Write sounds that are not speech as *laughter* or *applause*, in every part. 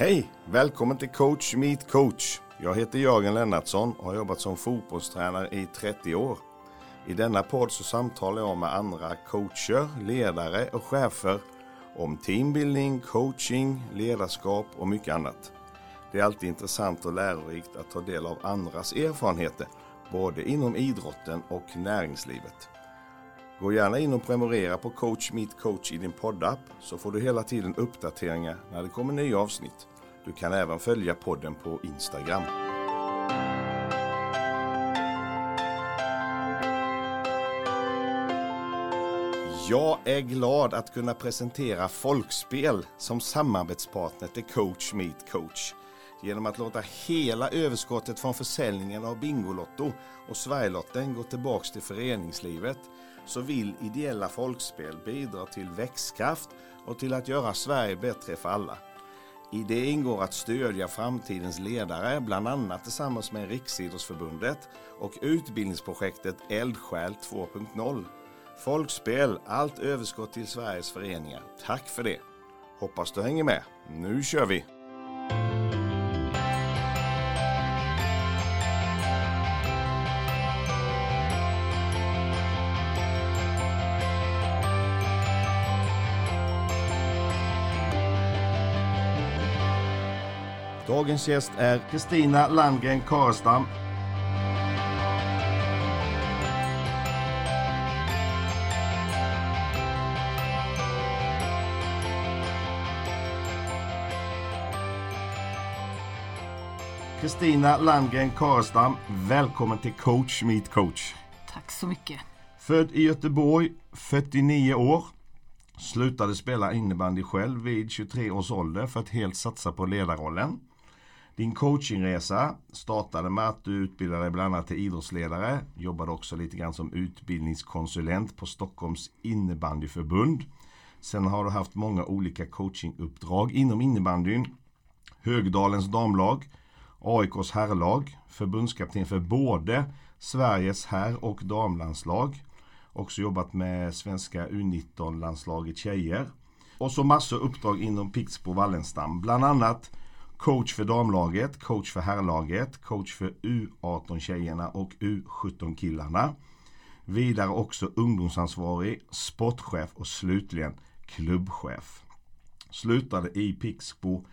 Hej! Välkommen till Coach Meet Coach. Jag heter Jörgen Lennartsson och har jobbat som fotbollstränare i 30 år. I denna podd så samtalar jag med andra coacher, ledare och chefer om teambuilding, coaching, ledarskap och mycket annat. Det är alltid intressant och lärorikt att ta del av andras erfarenheter, både inom idrotten och näringslivet. Gå gärna in och prenumerera på Coach Meet Coach i din poddapp så får du hela tiden uppdateringar när det kommer nya avsnitt. Du kan även följa podden på Instagram. Jag är glad att kunna presentera Folkspel som samarbetspartner till Coach Meet Coach. Genom att låta hela överskottet från försäljningen av Bingolotto och Sverigelotten gå tillbaks till föreningslivet så vill ideella folkspel bidra till växtkraft och till att göra Sverige bättre för alla. I det ingår att stödja framtidens ledare, bland annat tillsammans med Riksidrottsförbundet och utbildningsprojektet Eldsjäl 2.0. Folkspel, allt överskott till Sveriges föreningar. Tack för det! Hoppas du hänger med. Nu kör vi! Dagens gäst är Kristina Landgren Karestam. Kristina Landgren Karestam, välkommen till Coach Meet Coach. Tack så mycket. Född i Göteborg, 49 år. Slutade spela innebandy själv vid 23 års ålder för att helt satsa på ledarrollen. Din coachingresa startade med att du utbildade dig bland annat till idrottsledare. Jobbade också lite grann som utbildningskonsulent på Stockholms innebandyförbund. Sen har du haft många olika coachinguppdrag inom innebandyn. Högdalens damlag, AIKs herrlag, förbundskapten för både Sveriges herr och damlandslag. Också jobbat med svenska U19-landslaget tjejer. Och så massor uppdrag inom Pixbo Wallenstam. Bland annat coach för damlaget, coach för herrlaget, coach för U18-tjejerna och U17-killarna. Vidare också ungdomsansvarig, sportchef och slutligen klubbchef. Slutade i Pixbo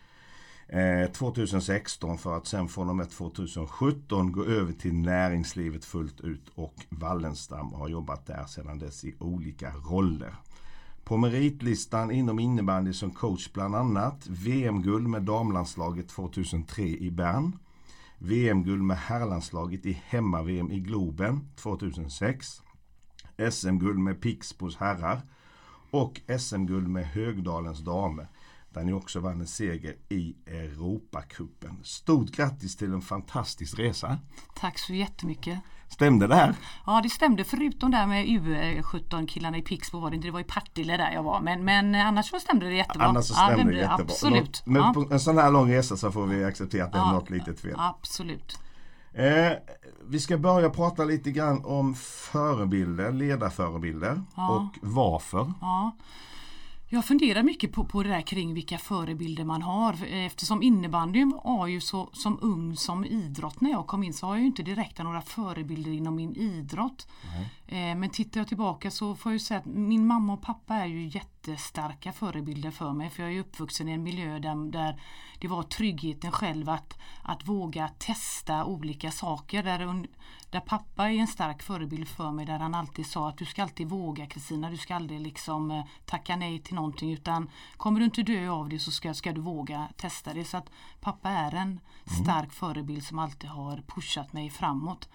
eh, 2016 för att sen från och med 2017 gå över till näringslivet fullt ut och Wallenstam har jobbat där sedan dess i olika roller. På meritlistan inom innebandy som coach bland annat VM-guld med damlandslaget 2003 i Bern. VM-guld med herrlandslaget i hemma-VM i Globen 2006. SM-guld med Pixbos herrar. Och SM-guld med Högdalens damer. Där ni också vann en seger i Europacupen. Stort grattis till en fantastisk resa. Tack så jättemycket. Stämde det här? Ja det stämde förutom där med U17 killarna i Pixbo var det inte. Det var i Partille där jag var. Men, men annars så stämde det jättebra. Annars så stämde ja, det jättebra. Absolut. Men ja. på en sån här lång resa så får vi acceptera att det är ja, något litet fel. Absolut. Eh, vi ska börja prata lite grann om förebilder, ledarförebilder och varför. Ja. Jag funderar mycket på, på det där kring vilka förebilder man har eftersom innebandyn var ju så som ung som idrott när jag kom in så har jag ju inte direkt några förebilder inom min idrott. Mm. men tittar jag tillbaka så får jag säga att min mamma och pappa är ju jättestarka förebilder för mig för jag är uppvuxen i en miljö där, där det var tryggheten själv att, att våga testa olika saker. Där, där pappa är en stark förebild för mig där han alltid sa att du ska alltid våga Kristina, du ska aldrig liksom eh, tacka nej till någonting utan kommer du inte dö av det så ska, ska du våga testa det. Så att pappa är en mm. stark mm. förebild som alltid har pushat mig framåt.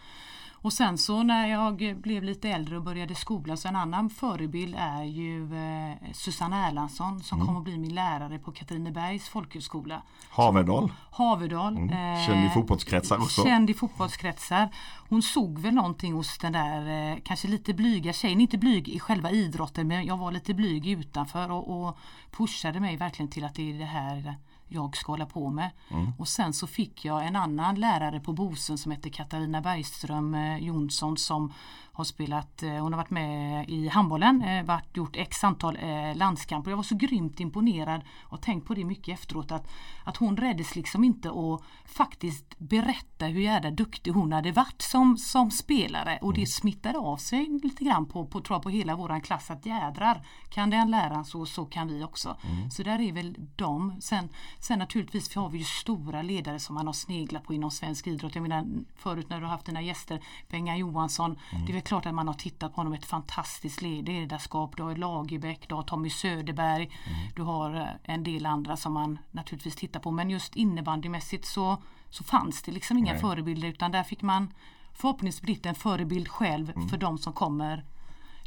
Och sen så när jag blev lite äldre och började skola så en annan förebild är ju eh, Susanne Erlandsson som mm. kommer att bli min lärare på Katrinebergs folkhögskola. Haverdal. Haverdal. Mm. Eh, känd i fotbollskretsar också. Känd i fotbollskretsar. Hon såg väl någonting hos den där eh, kanske lite blyga tjejen, inte blyg i själva idrotten men jag var lite blyg utanför och, och pushade mig verkligen till att det är det här jag ska hålla på med. Och sen så fick jag en annan lärare på Bosön som heter Katarina Bergström eh, Jonsson som har spelat, eh, hon har varit med i handbollen, eh, varit, gjort x antal eh, landskamper. Jag var så grymt imponerad och tänkt på det mycket efteråt att, att hon räddes liksom inte att faktiskt berätta hur jävla duktig hon hade varit som, som spelare och det smittade av sig lite grann på, på, tror jag, på hela våran klass att jädrar kan den läraren så, så kan vi också. Så där är väl de. Sen, sen naturligtvis har vi ju stora ledare som man har sneglat på inom svensk idrott. Jag menar förut när du har haft dina gäster Benga Johansson. Det är klart att man har tittat på honom ett fantastiskt ledarskap. Du har Lagerbäck, du har Tommy Söderberg. Du har eh, en del andra som man naturligtvis tittar på. Men just innebandymässigt så, så fanns det liksom inga Nej. förebilder utan där fick man förhoppningsvis blivit en förebild själv för de som kommer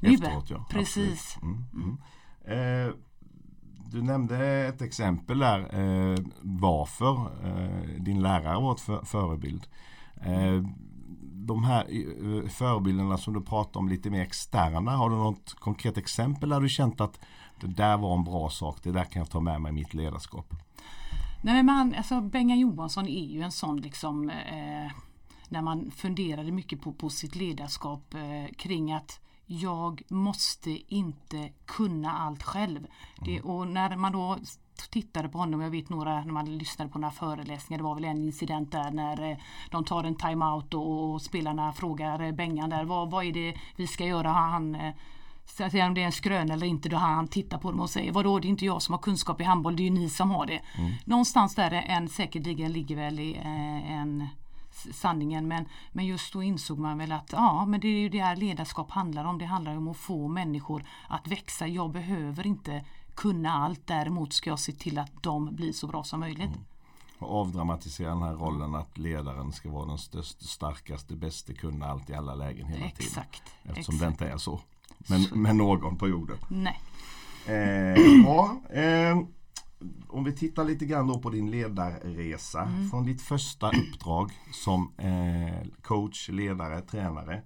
nu. Efteråt, ja. Precis. Mm, mm. Eh, du nämnde ett exempel där eh, varför eh, din lärare var ett för, förebild. De här eh, förebilderna som du pratar om lite mer externa, har du något konkret exempel där du känt att det där var en bra sak, det där kan jag ta med mig i mitt ledarskap? Nej, men man, alltså Benga Johansson är ju en sån liksom eh, när man funderade mycket på, på sitt ledarskap eh, kring att jag måste inte kunna allt själv. Det, och när man då tittade på honom, jag vet några när man lyssnade på några föreläsningar, det var väl en incident där när eh, de tar en timeout och, och spelarna frågar eh, Bengan där vad, vad är det vi ska göra? Han, eh, säga om det är en skrön eller inte då han tittar på dem och säger vadå det är inte jag som har kunskap i handboll det är ju ni som har det. Någonstans där en säkerligen ligger väl i eh, en sanningen men, men just då insåg man väl att ja men det är ju det här ledarskap handlar om. Det handlar om att få människor att växa. Jag behöver inte kunna allt däremot ska jag se till att de blir så bra som möjligt. Och avdramatisera den här rollen att ledaren ska vara den största, starkaste, bästa, kunna allt i alla lägen hela tiden. Exakt. Eftersom exakt. det inte är så. Men med någon på jorden. Nej. Eh, ja, eh, om vi tittar lite grann då på din ledarresa Mm. från ditt första uppdrag som eh, coach, ledare, tränare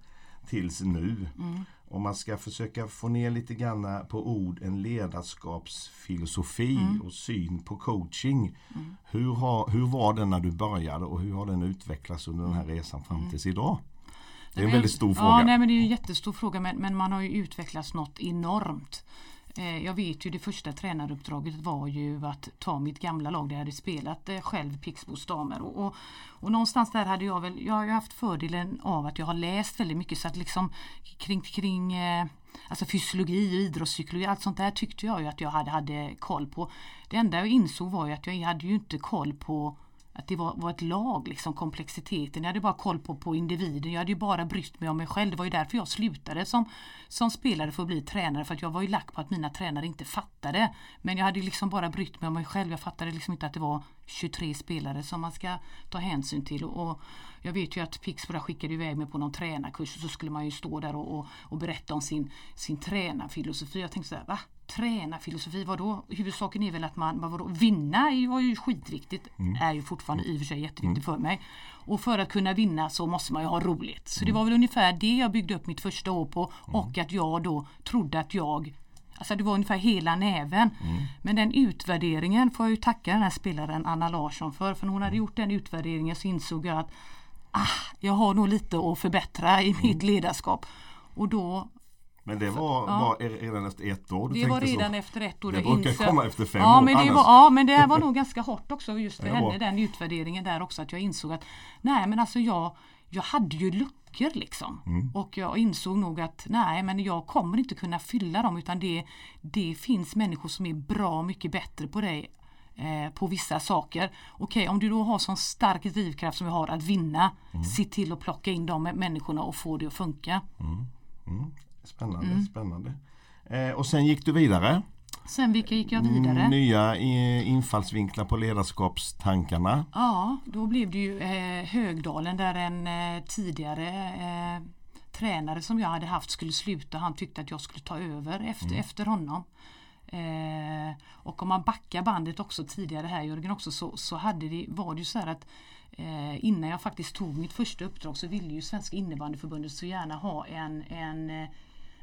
tills nu. Mm. Om man ska försöka få ner lite grann på ord en ledarskapsfilosofi Mm. och syn på coaching. Hur, har, hur var den när du började och hur har den utvecklats under den här resan fram tills idag? Det är en Mm. Väldigt stor Ja, fråga. nej, men det är en jättestor fråga men, men man har ju utvecklats något enormt. Eh, jag vet ju det första tränaruppdraget var ju att ta mitt gamla lag där jag hade spelat eh, själv Pixbos damer. Och, och, och någonstans där hade jag väl, jag har ju haft fördelen av att jag har läst väldigt mycket så att liksom kring, kring eh, Alltså fysiologi, idrottspsykologi, allt sånt där tyckte jag ju att jag hade, hade koll på. Det enda jag insåg var ju att jag hade ju inte koll på att det var, var ett lag, liksom komplexiteten. Jag hade bara koll på, på individen. Jag hade ju bara brytt mig om mig själv. Det var ju därför jag slutade som, som spelare för att bli tränare. För att jag var ju lack på att mina tränare inte fattade. Men jag hade liksom bara brytt mig om mig själv. Jag fattade liksom inte att det var 23 spelare som man ska ta hänsyn till. Och jag vet ju att Pixbo skickade iväg mig på någon tränarkurs och så skulle man ju stå där och, och, och berätta om sin, sin tränarfilosofi. Jag tänkte så här, va? Tränarfilosofi, vadå? Huvudsaken är väl att man, vad vadå? vinna var ju skitviktigt. Är ju fortfarande i och för sig jätteviktigt för mig. Och för att kunna vinna så måste man ju ha roligt. Så det var väl ungefär det jag byggde upp mitt första år på. Och att jag då trodde att jag Alltså det var ungefär hela näven. Men den utvärderingen får jag ju tacka den här spelaren Anna Larsson för. För när hon hade gjort den utvärderingen så insåg jag att ah, jag har nog lite att förbättra i mitt ledarskap. Och då, Men det var, var redan efter ett år det var redan så? efter ett år. Det brukar insåg- komma efter fem ja, år, Men det annars- var, ja men det var nog *laughs* ganska hårt också just för henne den utvärderingen där också att jag insåg att nej men alltså jag, jag hade ju luckor liksom. Mm. Och jag insåg nog att nej men jag kommer inte kunna fylla dem utan det, det finns människor som är bra mycket bättre på dig eh, på vissa saker. Okej, om du då har sån stark drivkraft som jag har att vinna, Mm. se till att plocka in de människorna och få det att funka. Spännande, Mm. spännande. Eh, och sen gick du vidare. Sen vilka gick jag vidare? Nya eh, infallsvinklar på ledarskapstankarna. Ja, då blev det ju eh, Högdalen där en eh, tidigare eh, tränare som jag hade haft skulle sluta. Han tyckte att jag skulle ta över efter, efter honom. Eh, och om man backar bandet också tidigare här Jörgen också så, så hade det, var det ju så här att eh, innan jag faktiskt tog mitt första uppdrag så ville ju Svenska innebandyförbundet så gärna ha en, en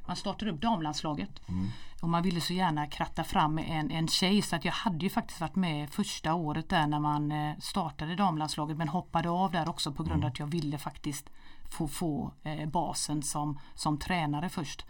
man startade upp damlandslaget. Mm. Och man ville så gärna kratta fram en, en tjej så att jag hade ju faktiskt varit med första året där när man eh, startade damlandslaget men hoppade av där också på grund av att jag ville faktiskt få, få eh, basen som, som tränare först.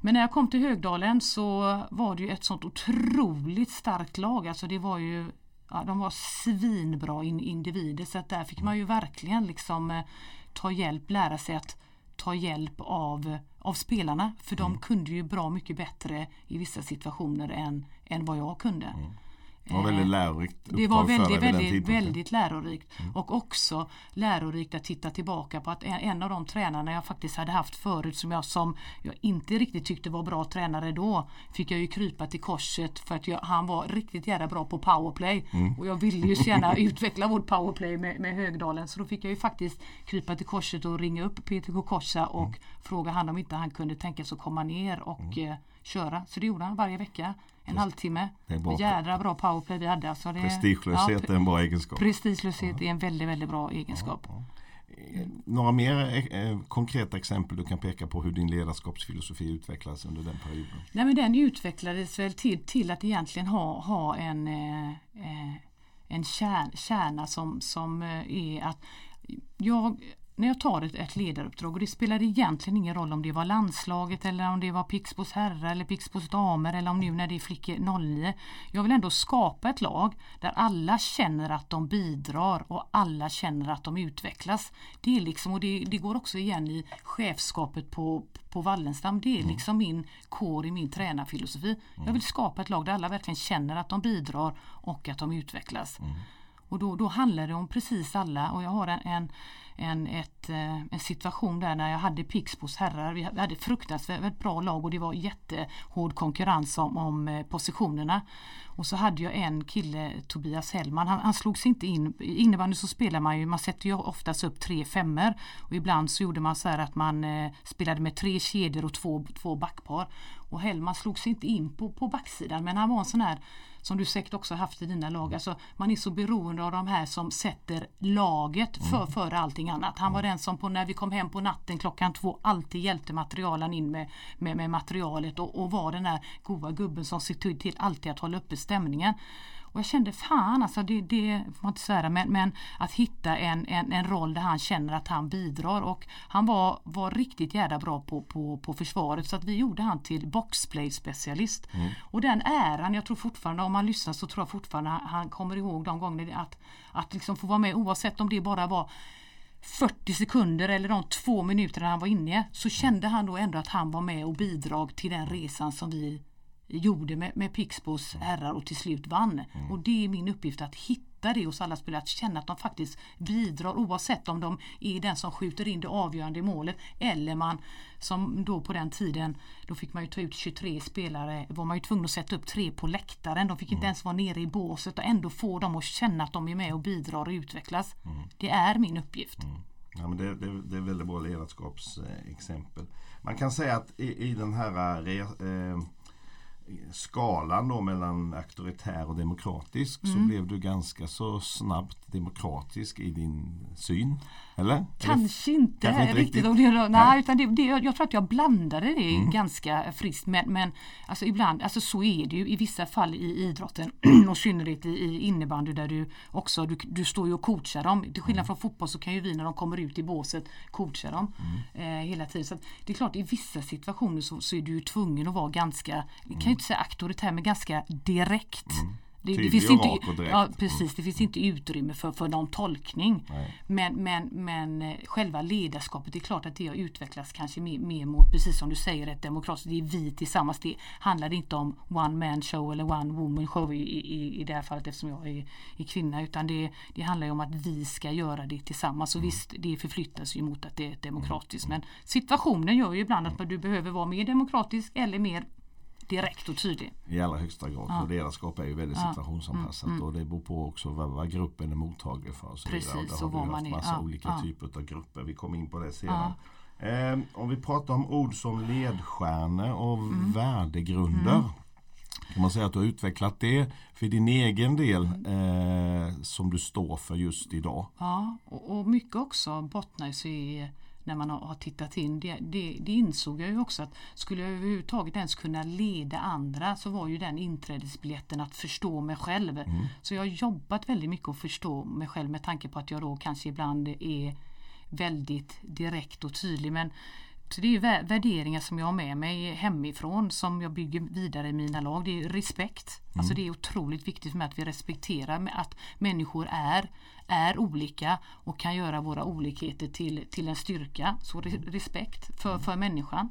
Men när jag kom till Högdalen så var det ju ett sånt otroligt starkt lag. Alltså det var ju ja, de var svinbra in, individer så att där fick man ju verkligen liksom eh, ta hjälp, lära sig att ta hjälp av, av spelarna. För de kunde ju bra mycket bättre i vissa situationer än, än vad jag kunde. Det var väldigt lärorikt Det var väldigt, väldigt, väldigt lärorikt. Och också lärorikt att titta tillbaka på att en, av de tränarna jag faktiskt hade haft förut som jag som jag inte riktigt tyckte var bra tränare då fick jag ju krypa till korset för att jag, han var riktigt jävla bra på powerplay. Och jag ville ju så gärna *laughs* utveckla vårt powerplay med, med Högdalen så då fick jag ju faktiskt krypa till korset och ringa upp Peter Kokossa och fråga han om inte han kunde tänka sig att komma ner och eh, köra. Så det gjorde han varje vecka. En halvtimme. det är bra. Jädra bra powerplay vi hade. Alltså det, Prestigelöshet Ja, är en bra egenskap. Prestigelöshet är en väldigt, väldigt bra egenskap. Några mer eh, konkreta exempel du kan peka på hur din ledarskapsfilosofi utvecklades under den perioden? Nej, men den utvecklades väl till, till att egentligen ha, ha en, eh, eh, en kärn, kärna som, som eh, är att jag när jag tar ett, ett ledaruppdrag och det spelar egentligen ingen roll om det var landslaget eller om det var Pixbos herrar eller Pixbos damer eller om nu när det är flickor 09. Jag vill ändå skapa ett lag där alla känner att de bidrar och alla känner att de utvecklas. Det är liksom, och det, det går också igen i chefskapet på, på Wallenstam. Det är liksom min kår i min tränarfilosofi. Jag vill skapa ett lag där alla verkligen känner att de bidrar och att de utvecklas. Och då, då handlar det om precis alla och jag har en, en, en, ett, eh, en situation där när jag hade Pixbos herrar. Vi hade fruktansvärt bra lag och det var jättehård konkurrens om, om eh, positionerna. Och så hade jag en kille, Tobias Hellman, han, han slogs inte in. I innebandy så spelar man ju, man sätter ju oftast upp tre femmer och ibland så gjorde man så här att man eh, spelade med tre kedjor och två, två backpar. Och Hellman slogs inte in på, på backsidan men han var en sån här som du säkert också haft i dina lag. Alltså, man är så beroende av de här som sätter laget för, före allting annat. Han var den som på, när vi kom hem på natten klockan två alltid hjälpte materialen in med, med, med materialet och, och var den där goa gubben som ser till, alltid att hålla uppe stämningen. Och jag kände fan alltså det, det får man inte svära men, men att hitta en, en, en roll där han känner att han bidrar och han var, var riktigt jävla bra på, på, på försvaret så att vi gjorde han till boxplay specialist. Och den äran, jag tror fortfarande om man lyssnar så tror jag fortfarande han, han kommer ihåg de gångerna att, att liksom få vara med oavsett om det bara var 40 sekunder eller de två minuterna han var inne så kände han då ändå att han var med och bidrog till den resan som vi gjorde med, med Pixbos herrar och till slut vann. Och det är min uppgift att hitta det hos alla spelare, att känna att de faktiskt bidrar oavsett om de är den som skjuter in det avgörande målet eller man som då på den tiden då fick man ju ta ut 23 spelare var man ju tvungen att sätta upp tre på läktaren. De fick inte ens vara nere i båset och ändå få dem att känna att de är med och bidrar och utvecklas. Det är min uppgift. Ja, men det, det, det är väldigt bra ledarskapsexempel. Man kan säga att i, i den här eh, eh, skalan då mellan auktoritär och demokratisk så blev du ganska så snabbt demokratisk i din syn. Eller? Kanske inte, Kanske inte riktigt. riktigt. Det, nej, Nej. utan det, det, jag tror att jag blandade det ganska friskt. Men, men alltså ibland, alltså så är det ju i vissa fall i idrotten *clears throat* och synnerhet i, i innebandy där du också, du, du står ju och coachar dem. Till skillnad från fotboll så kan ju vi när de kommer ut i båset coacha dem eh, hela tiden. Så det är klart i vissa situationer så, så är du tvungen att vara ganska, kan ju inte säga auktoritär men ganska direkt. Det, det finns inte, ja, precis, det finns inte utrymme för, för någon tolkning. Nej. Men, men, men eh, själva ledarskapet, det är klart att det har utvecklats kanske mer, mer mot, precis som du säger, ett demokratiskt, det är vi tillsammans. Det handlar inte om one man show eller one woman show i, i, i det här fallet eftersom jag är, är kvinna. Utan det, det handlar ju om att vi ska göra det tillsammans. Och visst, det förflyttas ju mot att det är demokratiskt. Men situationen gör ju ibland att du behöver vara mer demokratisk eller mer direkt och tydlig. I allra högsta grad. För ledarskap är ju väldigt situationsanpassat och det beror på också vad, vad gruppen är mottaglig för. Och så Mm, Precis, vidare. och och där har vad vi man haft är. massa Ja, olika ja. typer av grupper. Vi kommer in på det sedan. Eh, om vi pratar om ord som ledstjärnor och Mm. värdegrunder. Kan man säga att du har utvecklat det för din egen del Mm. eh, som du står för just idag? Ja, och, och mycket också bottnar sig i när man har, har tittat in. Det, det, det, insåg jag ju också att skulle jag överhuvudtaget ens kunna leda andra så var ju den inträdesbiljetten att förstå mig själv. Mm. Så jag har jobbat väldigt mycket att förstå mig själv med tanke på att jag då kanske ibland är väldigt direkt och tydlig. Men så det är värderingar som jag har med mig hemifrån som jag bygger vidare i mina lag. Det är respekt. Mm. Alltså det är otroligt viktigt för mig att vi respekterar att människor är, är olika och kan göra våra olikheter till, till en styrka. Så respekt för, för människan.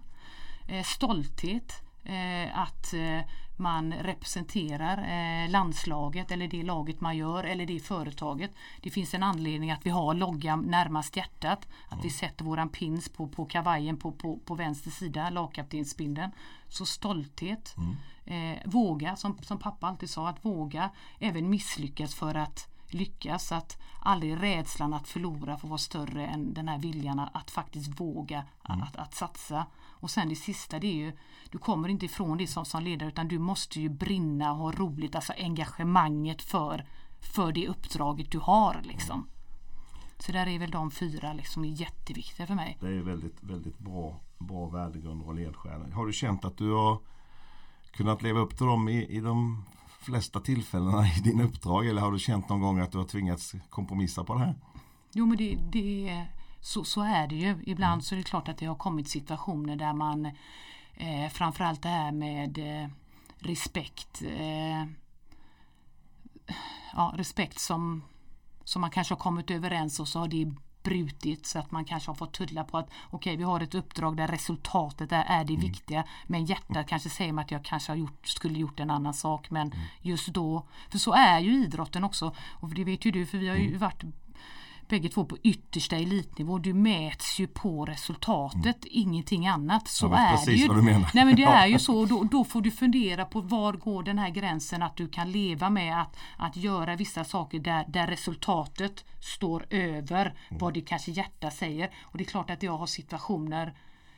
Eh, stolthet. Eh, att eh, man representerar eh, landslaget eller det laget man gör eller det företaget. Det finns en anledning att vi har loggan närmast hjärtat. Att mm. vi sätter våran pins på, på kavajen på, på, på vänster sida, lagkaptensbindeln. Så stolthet. Mm. Eh, våga, som, som pappa alltid sa, att våga även misslyckas för att lyckas. Att aldrig rädslan att förlora får vara större än den här viljan att faktiskt våga mm. att, att satsa. Och sen det sista det är ju Du kommer inte ifrån det som, som ledare utan du måste ju brinna och ha roligt, alltså engagemanget för, för det uppdraget du har liksom. Så där är väl de fyra liksom jätteviktiga för mig. Det är väldigt, väldigt bra, bra värdegrunder och ledstjärnor. Har du känt att du har kunnat leva upp till dem i, i de flesta tillfällena i din uppdrag eller har du känt någon gång att du har tvingats kompromissa på det här? Jo men det, det så, så är det ju. Ibland mm. så är det klart att det har kommit situationer där man eh, framförallt det här med eh, respekt eh, ja, respekt som, som man kanske har kommit överens och så har det brutit så att man kanske har fått tulla på att okej okay, vi har ett uppdrag där resultatet är, är det mm. viktiga men hjärtat mm. kanske säger mig att jag kanske har gjort, skulle gjort en annan sak men mm. just då för så är ju idrotten också och det vet ju du för vi har ju mm. varit bägge två på yttersta elitnivå. Du mäts ju på resultatet, mm. ingenting annat. Så är det ju. Nej men det *laughs* är ju så. Då, då, får du fundera på var går den här gränsen att du kan leva med att, att göra vissa saker där, där resultatet står över mm. vad det kanske hjärta säger. Och det är klart att jag har situationer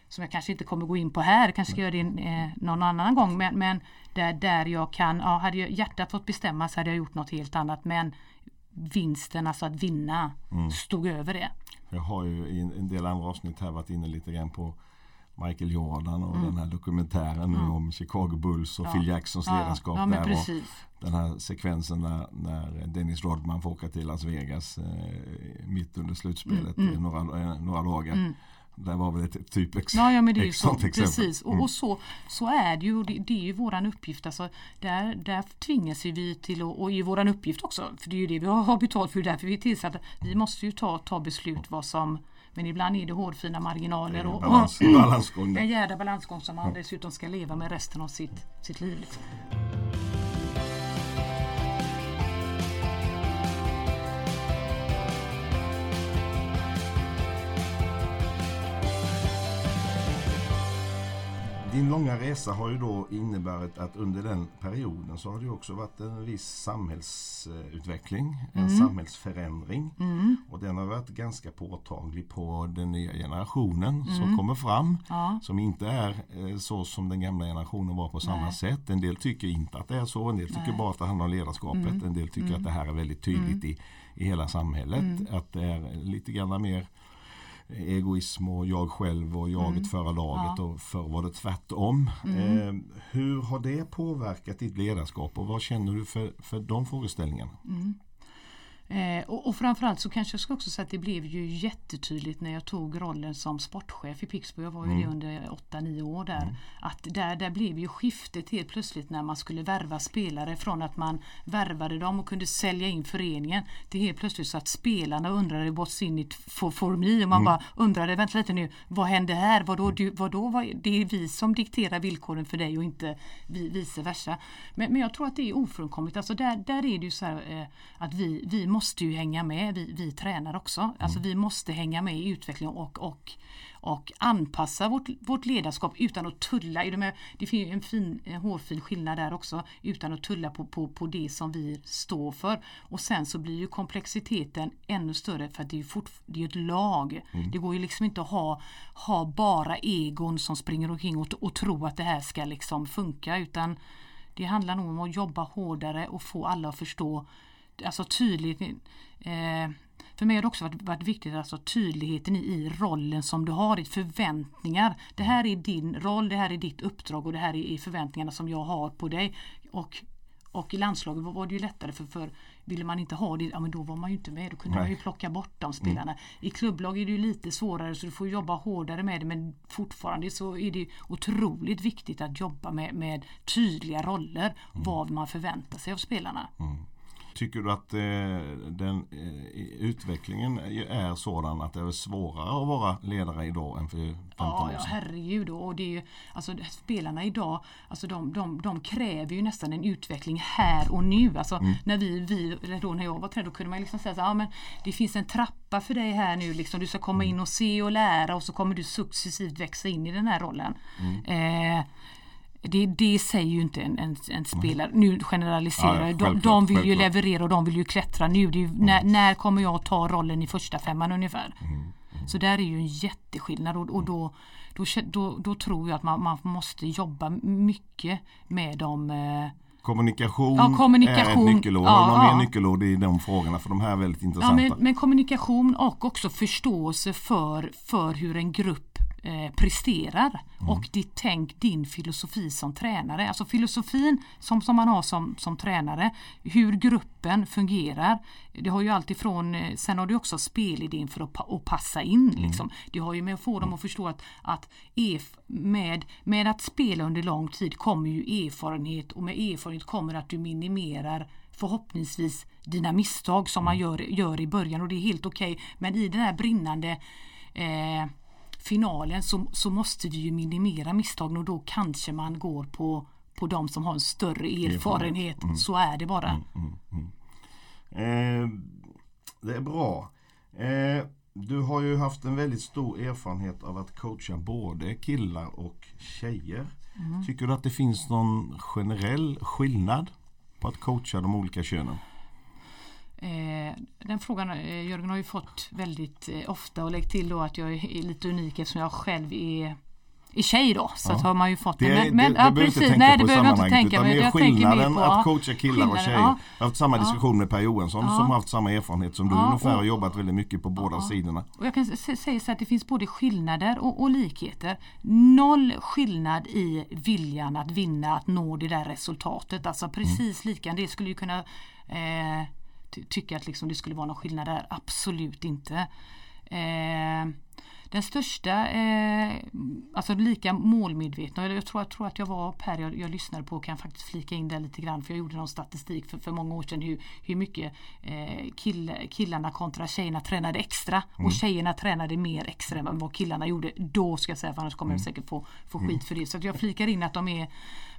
som jag kanske inte kommer gå in på här, kanske ska göra det eh, någon annan gång. Men, men där, där jag kan, ja, hade hjärtat fått bestämma så hade jag gjort något helt annat. Men vinsten, alltså att vinna, mm. stod över det. Jag har ju i en del andra avsnitt här varit inne lite grann på Michael Jordan och mm. den här dokumentären mm. om Chicago Bulls och ja. Phil Jacksons ja. ledarskap ja, där. Och den här sekvensen när, när Dennis Rodman får åka till Las Vegas eh, mitt under slutspelet mm. mm. några, eh, några dagar. Det var väl ett typex ja, ja, men det är så, Precis, mm. och, och, så, så är det ju. Det, det, är ju våran uppgift. Alltså, där, där tvingas vi till, och, och i våran uppgift också, för det är ju det vi har betalt för, därför vi är tillsatta. Vi måste ju ta, ta beslut vad som men ibland är det hårfina marginaler och, balans, balansgång. *clears throat* en jädra balansgång som man dessutom ska leva med resten av sitt, sitt liv. Liksom. Din långa resa har ju då inneburit att under den perioden så har det också varit en viss samhällsutveckling, en mm. samhällsförändring. Mm. Och den har varit ganska påtaglig på den nya generationen mm. som kommer fram. Ja. Som inte är eh, så som den gamla generationen var på samma Nej. sätt. En del tycker inte att det är så, en del tycker Nej. bara att det handlar om ledarskapet. Mm. En del tycker att mm. det här är väldigt tydligt mm. i, i hela samhället. Att det är lite grann mer egoism och jag själv och jaget mm. före laget ja. och förr var det tvärtom. Mm. Eh, hur har det påverkat ditt ledarskap och vad känner du för, för de frågeställningarna? Mm. Eh, och, och framförallt så kanske jag ska också säga att det blev ju jättetydligt när jag tog rollen som sportchef i Pixbo. Jag var ju mm. det under 8-9 år där. Mm. Att där, där blev ju skiftet helt plötsligt när man skulle värva spelare från att man värvade dem och kunde sälja in föreningen till helt plötsligt så att spelarna undrade what's in it for, for me och man mm. bara undrade vänta lite nu vad hände här? Vadå, du, vadå vad, det är vi som dikterar villkoren för dig och inte vi, vice versa. Men, men jag tror att det är ofrånkomligt. Alltså där, där är det ju så här, eh, att vi, vi måste måste ju hänga med, vi, vi tränar också. Mm. Alltså vi måste hänga med i utvecklingen och, och, och anpassa vårt, vårt ledarskap utan att tulla. Det finns en fin, en hårfin skillnad där också utan att tulla på, på, på det som vi står för. Och sen så blir ju komplexiteten ännu större för att det är, fort, det är ett lag. Mm. Det går ju liksom inte att ha, ha bara egon som springer omkring och, och tro att det här ska liksom funka utan det handlar nog om att jobba hårdare och få alla att förstå alltså tydligt. Eh, för mig har det också varit, varit viktigt alltså tydligheten i, i rollen som du har, i förväntningar. Det här är din roll, det här är ditt uppdrag och det här är, är förväntningarna som jag har på dig. Och och i landslaget var det ju lättare för, för ville man inte ha det, ja men då var man ju inte med. Då kunde Nej. man ju plocka bort de spelarna. I klubblag är det ju lite svårare så du får jobba hårdare med det men fortfarande så är det otroligt viktigt att jobba med, med tydliga roller. Vad man förväntar sig av spelarna. Tycker du att eh, den eh, utvecklingen är sådan att det är svårare att vara ledare idag än för 15 Ja, år ja sedan? herregud. Och det är ju, alltså, spelarna idag alltså de, de, de kräver ju nästan en utveckling här och nu. Alltså, Mm. när, vi, vi, då när jag var tränare då kunde man liksom säga så, här, ja, men det finns en trappa för dig här nu. Liksom. Du ska komma Mm. in och se och lära och så kommer du successivt växa in i den här rollen. Mm. Eh, det, det säger ju inte en, en, en spelare. Nu generaliserar Ja, jag. de, de vill ju självklart. leverera och de vill ju klättra nu. Ju, när, när kommer jag ta rollen i första femman ungefär? Så där är ju en jätteskillnad och, och då, då, då, då tror jag att man, man måste jobba mycket med de eh, Kommunikation, Ja, kommunikation. är ett nyckelord. Ja, Har några ja. mer nyckelord i de frågorna? För de här är väldigt Ja, intressanta. men, men kommunikation och också förståelse för, för hur en grupp eh, presterar och ditt tänk, din filosofi som tränare. Alltså filosofin som, som man har som, som tränare, hur gruppen fungerar. Det har ju alltifrån, eh, sen har du också spelidén för att, att passa in. Liksom. Det har ju med att få dem att förstå att, att erf, med, med att spela under lång tid kommer ju erfarenhet och med erfarenhet kommer att du minimerar förhoppningsvis dina misstag som man gör, gör i början och det är helt okej. Men i den här brinnande eh, finalen så, så måste vi ju minimera misstagen och då kanske man går på, på de som har en större erfarenhet. Så är det bara. Eh, det är bra. Eh, du har ju haft en väldigt stor erfarenhet av att coacha både killar och tjejer. Mm. Tycker du att det finns någon generell skillnad på att coacha de olika könen? Eh, den frågan eh, Jörgen har ju fått väldigt eh, ofta och lägg till då att jag är, lite unik eftersom jag själv är är tjej då, så Ja. har man ju fått Det, är- Men, men, det, ja, det inte precis, nej på det i behöver jag inte tänka men det är skillnaden på att coacha killar och tjejer. ja. Jag har haft samma Ja. diskussion med Per Johansson Ja. som har haft samma erfarenhet som du Ja, ungefär och jobbat väldigt mycket på båda Ja. sidorna. Och jag kan säga så att det finns både skillnader och, och likheter. Noll skillnad i viljan att vinna, att nå det där resultatet. Alltså precis lika. Det skulle ju kunna eh, tycka att liksom det skulle vara någon skillnad där. Absolut inte. Eh, den största, eh, alltså lika målmedvetna, jag tror, jag tror att jag var Per jag, jag lyssnade på, kan faktiskt flika in där lite grann för jag gjorde någon statistik för, för många år sedan hur, hur mycket eh, kill, killarna kontra tjejerna tränade extra och tjejerna tränade mer extra än vad killarna gjorde. Då ska jag säga, för annars kommer jag säkert få, få skit för det. Så jag flikar in att de är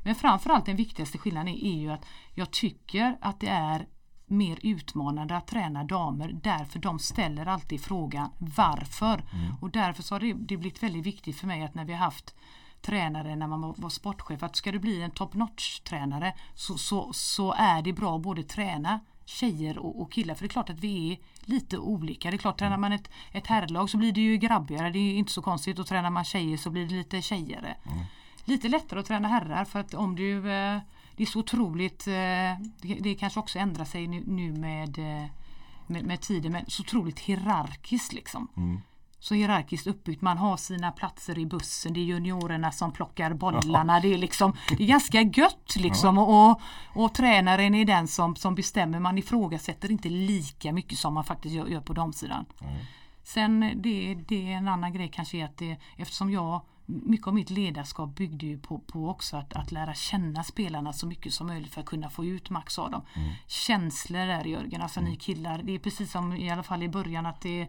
Men framförallt den viktigaste skillnaden är, är ju att jag tycker att det är mer utmanande att träna damer. Därför de ställer alltid frågan varför. Och därför så har det, det blivit väldigt viktigt för mig att när vi har haft tränare när man var, sportchef att ska du bli en top notch tränare så, så, så är det bra att både träna tjejer och, och killar. För det är klart att vi är lite olika. Det är klart tränar man ett, ett herrlag så blir det ju grabbigare. Det är inte så konstigt. Och tränar man tjejer så blir det lite tjejigare. Lite lättare att träna herrar för att om du eh, det är så otroligt, eh, det, kanske också ändrar sig nu, med, eh, med, med tiden, men så otroligt hierarkiskt liksom. Så hierarkiskt uppbyggt, man har sina platser i bussen, det är juniorerna som plockar bollarna, det är liksom Det är ganska gött liksom. Och, och, och tränaren är den som, som bestämmer, man ifrågasätter inte lika mycket som man faktiskt gör, gör på damsidan. Sen det, det är en annan grej kanske är att det, eftersom jag mycket av mitt ledarskap byggde ju på, på också att, att lära känna spelarna så mycket som möjligt för att kunna få ut max av dem. Känslor där Jörgen, alltså ni killar, det är precis som i alla fall i början att det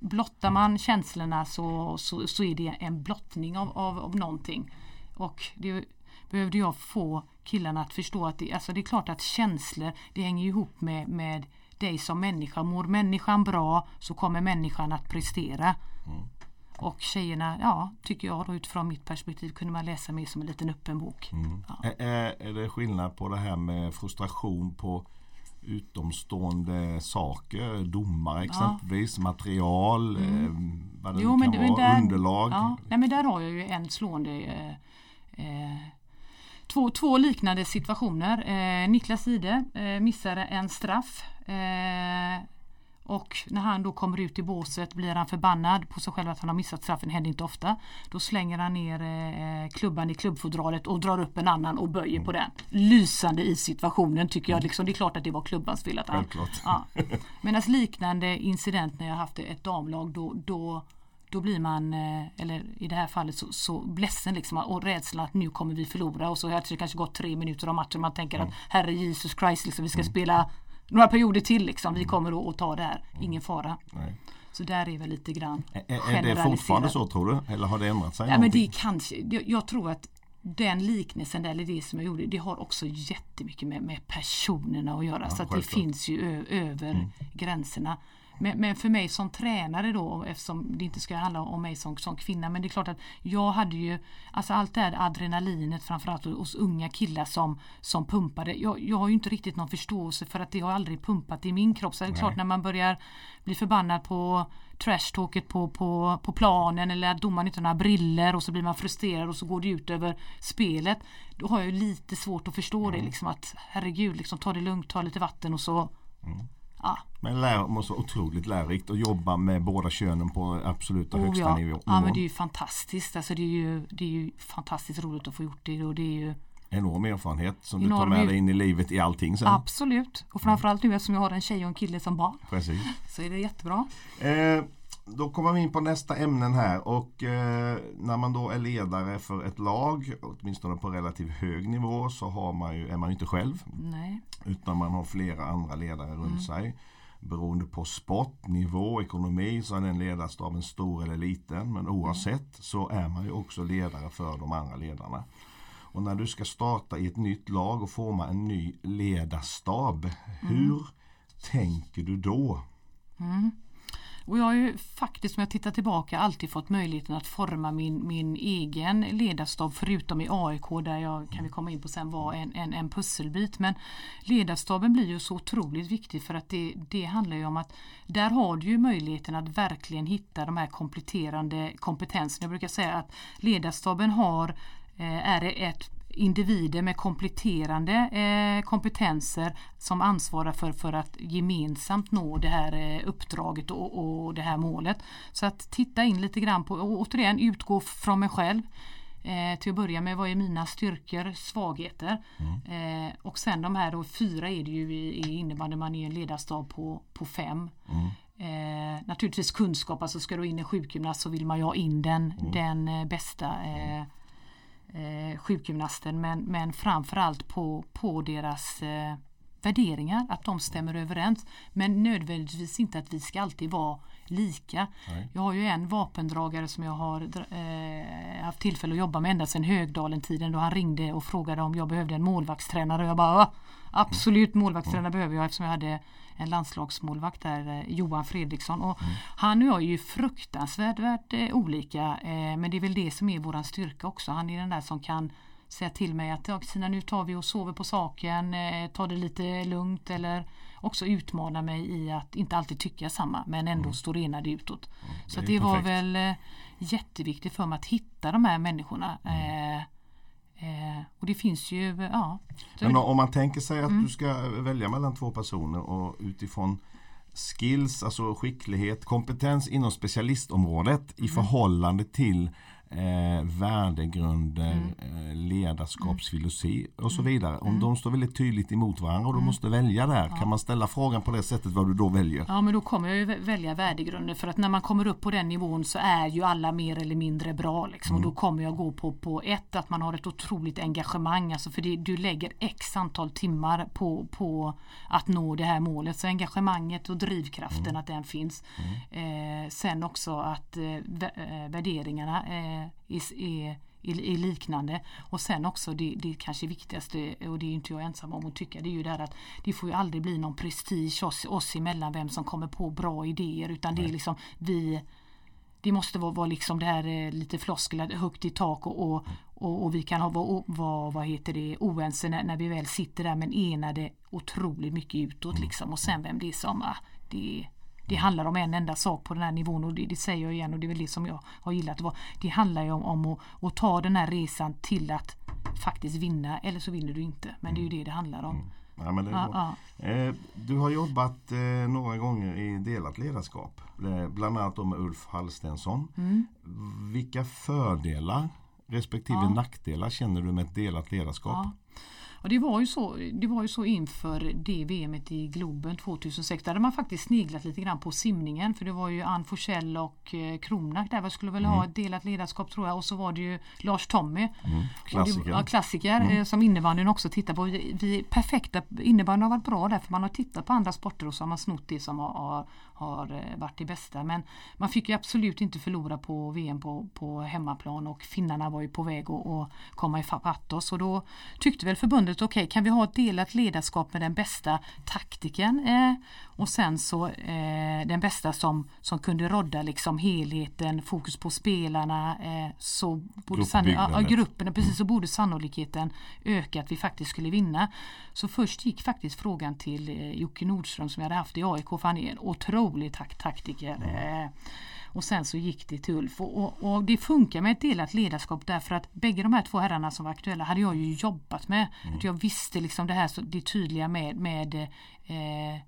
blottar man känslorna så, så, så är det en blottning av, av, av någonting. Och det behövde jag få killarna att förstå att det, alltså det är klart att känslor det hänger ihop med, med dig som människa. Mår människan bra så kommer människan att prestera. Och tjejerna, ja, tycker jag då utifrån mitt perspektiv kunde man läsa mer som en liten öppen bok. Ja. Är, är- det skillnad på det här med frustration på utomstående saker, domare exempelvis, material, eh, vad det Jo, men, kan men vara, där, underlag? Ja, nej, men där har jag ju en slående eh, eh, Två, två liknande situationer. Eh, Niklas Ide eh, missade en straff. Eh, Och när han då kommer ut i båset blir han förbannad på sig själv att han har missat straffen, det händer inte ofta. Då slänger han ner eh, klubban i klubbfodralet och drar upp en annan och böjer på den. Lysande i situationen tycker jag. Liksom, det är klart att det var klubbans fel. Att han, Självklart. ja. Medan liknande incident när jag haft ett damlag då, då då blir man, eh, eller i det här fallet så, så ledsen liksom och rädslan att nu kommer vi förlora och så har det kanske gått tre minuter av matchen man tänker att herre Jesus Christ liksom, vi ska spela några perioder till liksom, vi kommer att ta det här, ingen fara. Nej. Så där är väl lite grann Är, är det fortfarande så tror du? Eller har det ändrat sig? Ja, men det kanske, jag, tror att den liknelsen eller det som jag gjorde, det har också jättemycket med, med personerna att göra. så att det finns ju över gränserna. Men, men för mig som tränare då, eftersom det inte ska handla om mig som, som kvinna, men det är klart att jag hade ju, alltså allt det här adrenalinet framförallt hos unga killar som, som pumpade. Jag, jag har ju inte riktigt någon förståelse för att det har aldrig pumpat i min kropp. Så det är klart när man börjar bli förbannad på trashtalket på, på, på planen eller att domaren inte har några briller och så blir man frustrerad och så går det ut över spelet. Då har jag ju lite svårt att förstå det liksom att herregud, liksom, ta det lugnt, ta lite vatten och så Ja, Men lär, måste vara otroligt lärorikt att jobba med båda könen på absoluta oh, högsta ja. nivå. ja men det är ju fantastiskt. Alltså, det, är ju, det är ju fantastiskt roligt att få gjort det och det är ju Enorm erfarenhet som du tar Enorm med dig in i livet i allting sen. absolut. Och framförallt nu eftersom jag har en tjej och en kille som barn Precis. *laughs* så är det jättebra. Eh, då kommer vi in på nästa ämnen här och eh, när man då är ledare för ett lag, åtminstone på relativt hög nivå, så har man ju, är man ju inte själv Nej. utan man har flera andra ledare runt sig. Beroende på sport, nivå, ekonomi så är den ledarstaben stor eller liten. Men oavsett så är man ju också ledare för de andra ledarna. Och när du ska starta i ett nytt lag och forma en ny ledarstab, hur tänker du då? Och jag har ju faktiskt, om jag tittar tillbaka, alltid fått möjligheten att forma min, min egen ledarstab förutom i AIK där jag, kan vi komma in på sen, var en, en, en pusselbit. Men ledarstaben blir ju så otroligt viktig för att det, det handlar ju om att där har du ju möjligheten att verkligen hitta de här kompletterande kompetenserna. Jag brukar säga att ledarstaben har eh, är ett individer med kompletterande eh, kompetenser som ansvarar för, för att gemensamt nå det här eh, uppdraget och, och det här målet. Så att titta in lite grann på, och återigen utgå från mig själv. Eh, till att börja med, vad är mina styrkor, svagheter? Eh, och sen de här då, fyra är det ju i, i innebandy, man är en ledarstab på, på fem. Eh, naturligtvis kunskap, alltså ska du in en sjukgymnast så vill man ju ha in den, den eh, bästa eh, eh, sjukgymnasten men, men framförallt på, på deras eh, värderingar, att de stämmer överens. Men nödvändigtvis inte att vi ska alltid vara lika. Nej. Jag har ju en vapendragare som jag har eh, haft tillfälle att jobba med ända sedan Högdalen-tiden då han ringde och frågade om jag behövde en målvaktstränare och jag bara "Ja, Absolut målvaktstränare behöver jag eftersom jag hade en landslagsmålvakt där, eh, Johan Fredriksson. Och Han och jag är ju fruktansvärt eh, olika eh, men det är väl det som är våran styrka också. Han är den där som kan säga till mig att ja, Kristina nu tar vi och sover på saken, eh, ta det lite lugnt eller också utmana mig i att inte alltid tycka samma men ändå stå enade utåt. Så det det var väl eh, jätteviktigt för mig att hitta de här människorna. Eh, eh, och det finns ju, ja. Men om man tänker sig Mm. att du ska välja mellan två personer och utifrån skills, alltså skicklighet, kompetens inom specialistområdet Mm. i förhållande till eh, värdegrunder, Mm. eh, ledarskapsfilosofi och så vidare. Om de står väldigt tydligt emot varandra och du måste välja där, kan man ställa frågan på det sättet vad du då väljer? Ja men då kommer jag ju vä- välja värdegrunder för att när man kommer upp på den nivån så är ju alla mer eller mindre bra. Liksom. Och då kommer jag gå på, på ett att man har ett otroligt engagemang. Alltså för det, du lägger x antal timmar på, på att nå det här målet. Så engagemanget och drivkraften att den finns. Eh, sen också att eh, eh, värderingarna eh, är, är är, är liknande. Och sen också det, det kanske viktigaste och det är inte jag ensam om att tycka det är ju det här att det får ju aldrig bli någon prestige oss, oss emellan vem som kommer på bra idéer utan det är liksom vi det måste vara, vara liksom det här eh, lite floskler, högt i tak och, och, och, och vi kan ha vara, vara vad heter det, oense när, när vi väl sitter där men enade otroligt mycket utåt liksom. Och sen vem det är som, ah, det, Det handlar om en enda sak på den här nivån och det, det säger jag igen och det är väl det som jag har gillat. Det handlar ju om, om att, att ta den här resan till att faktiskt vinna eller så vinner du inte. Men det är ju det det handlar om. Mm. Ja, men det är ja, ja. Eh, du har jobbat eh, några gånger i delat ledarskap. Eh, bland annat med Ulf Hallstensson. Mm. Vilka fördelar respektive ja. nackdelar känner du med ett delat ledarskap? Och det, var ju så, det var ju så inför det VMet i Globen 2006. Där hade man faktiskt sneglat lite grann på simningen. För det var ju Ann Forsell och eh, Kronak där. Vi skulle väl mm. ha ett delat ledarskap tror jag. Och så var det ju Lars Tommy. Mm. Klassiker. Det, ja, klassiker mm. Eh, som innebandyn också tittar på. Vi, vi perfekta, innebandyn har varit bra där för man har tittat på andra sporter och så har man snott det som har, har, har eh, varit det bästa. Men man fick ju absolut inte förlora på VM på, på hemmaplan och finnarna var ju på väg att, att komma ifatt oss. Och då tyckte väl förbundet okej okay, kan vi ha ett delat ledarskap med den bästa taktiken eh, och sen så eh, den bästa som, som kunde rodda liksom helheten, fokus på spelarna, eh, så borde ja, gruppen, precis så borde sannolikheten öka att vi faktiskt skulle vinna. Så först gick faktiskt frågan till eh, Jocke Nordström som jag hade haft i AIK, för han är en otrolig tak taktiker. Eh, och sen så gick det till Ulf. Och, och, och, det funkar med ett delat ledarskap därför att bägge de här två herrarna som var aktuella hade jag ju jobbat med. Mm. Att jag visste liksom det här så det tydliga med, med eh,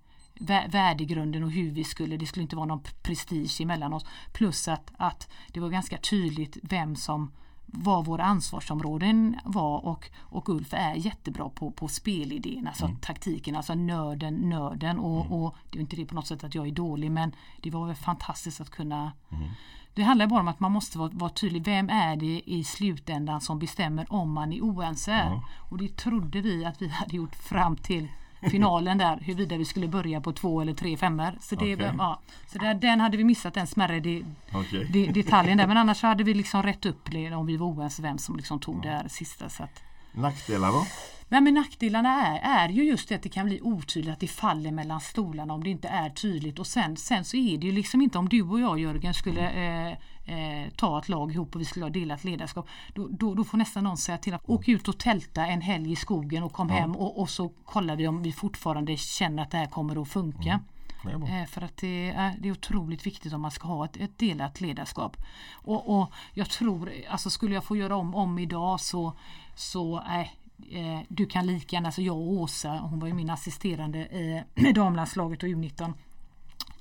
värdegrunden och hur vi skulle, det skulle inte vara någon prestige emellan oss. Plus att, att det var ganska tydligt vem som vad våra ansvarsområden var och, och Ulf är jättebra på, på spelidén, alltså mm. taktiken, alltså nörden, nörden och, mm. och det är inte det på något sätt att jag är dålig men det var väl fantastiskt att kunna mm. Det handlar bara om att man måste vara, vara, tydlig. Vem är det i slutändan som bestämmer om man är oense? Och det trodde vi att vi hade gjort fram till finalen där huruvida vi skulle börja på två eller tre femmor. Så, det, okay. ja, så där, den hade vi missat den smärre de, okay. de, detaljen där. Men annars hade vi liksom rätt upp det om vi var oense vem som liksom tog ja. det här sista. Så att. Nackdelar då? Nej, men nackdelarna är, är ju just det att det kan bli otydligt, att det faller mellan stolarna om det inte är tydligt. Och sen, sen så är det ju liksom inte om du och jag Jörgen skulle eh, eh, ta ett lag ihop och vi skulle ha delat ledarskap. Då, då, då, får nästan någon säga till att åka ut och tälta en helg i skogen och kom ja. hem och, och, så kollar vi om vi fortfarande känner att det här kommer att funka. Mm. Eh, för att det är, det är otroligt viktigt om man ska ha ett, ett delat ledarskap. Och, och, jag tror, alltså skulle jag få göra om, om idag så, så äh, eh, du kan lika gärna, alltså jag och Åsa, hon var ju min assisterande i *clears throat* damlandslaget och U19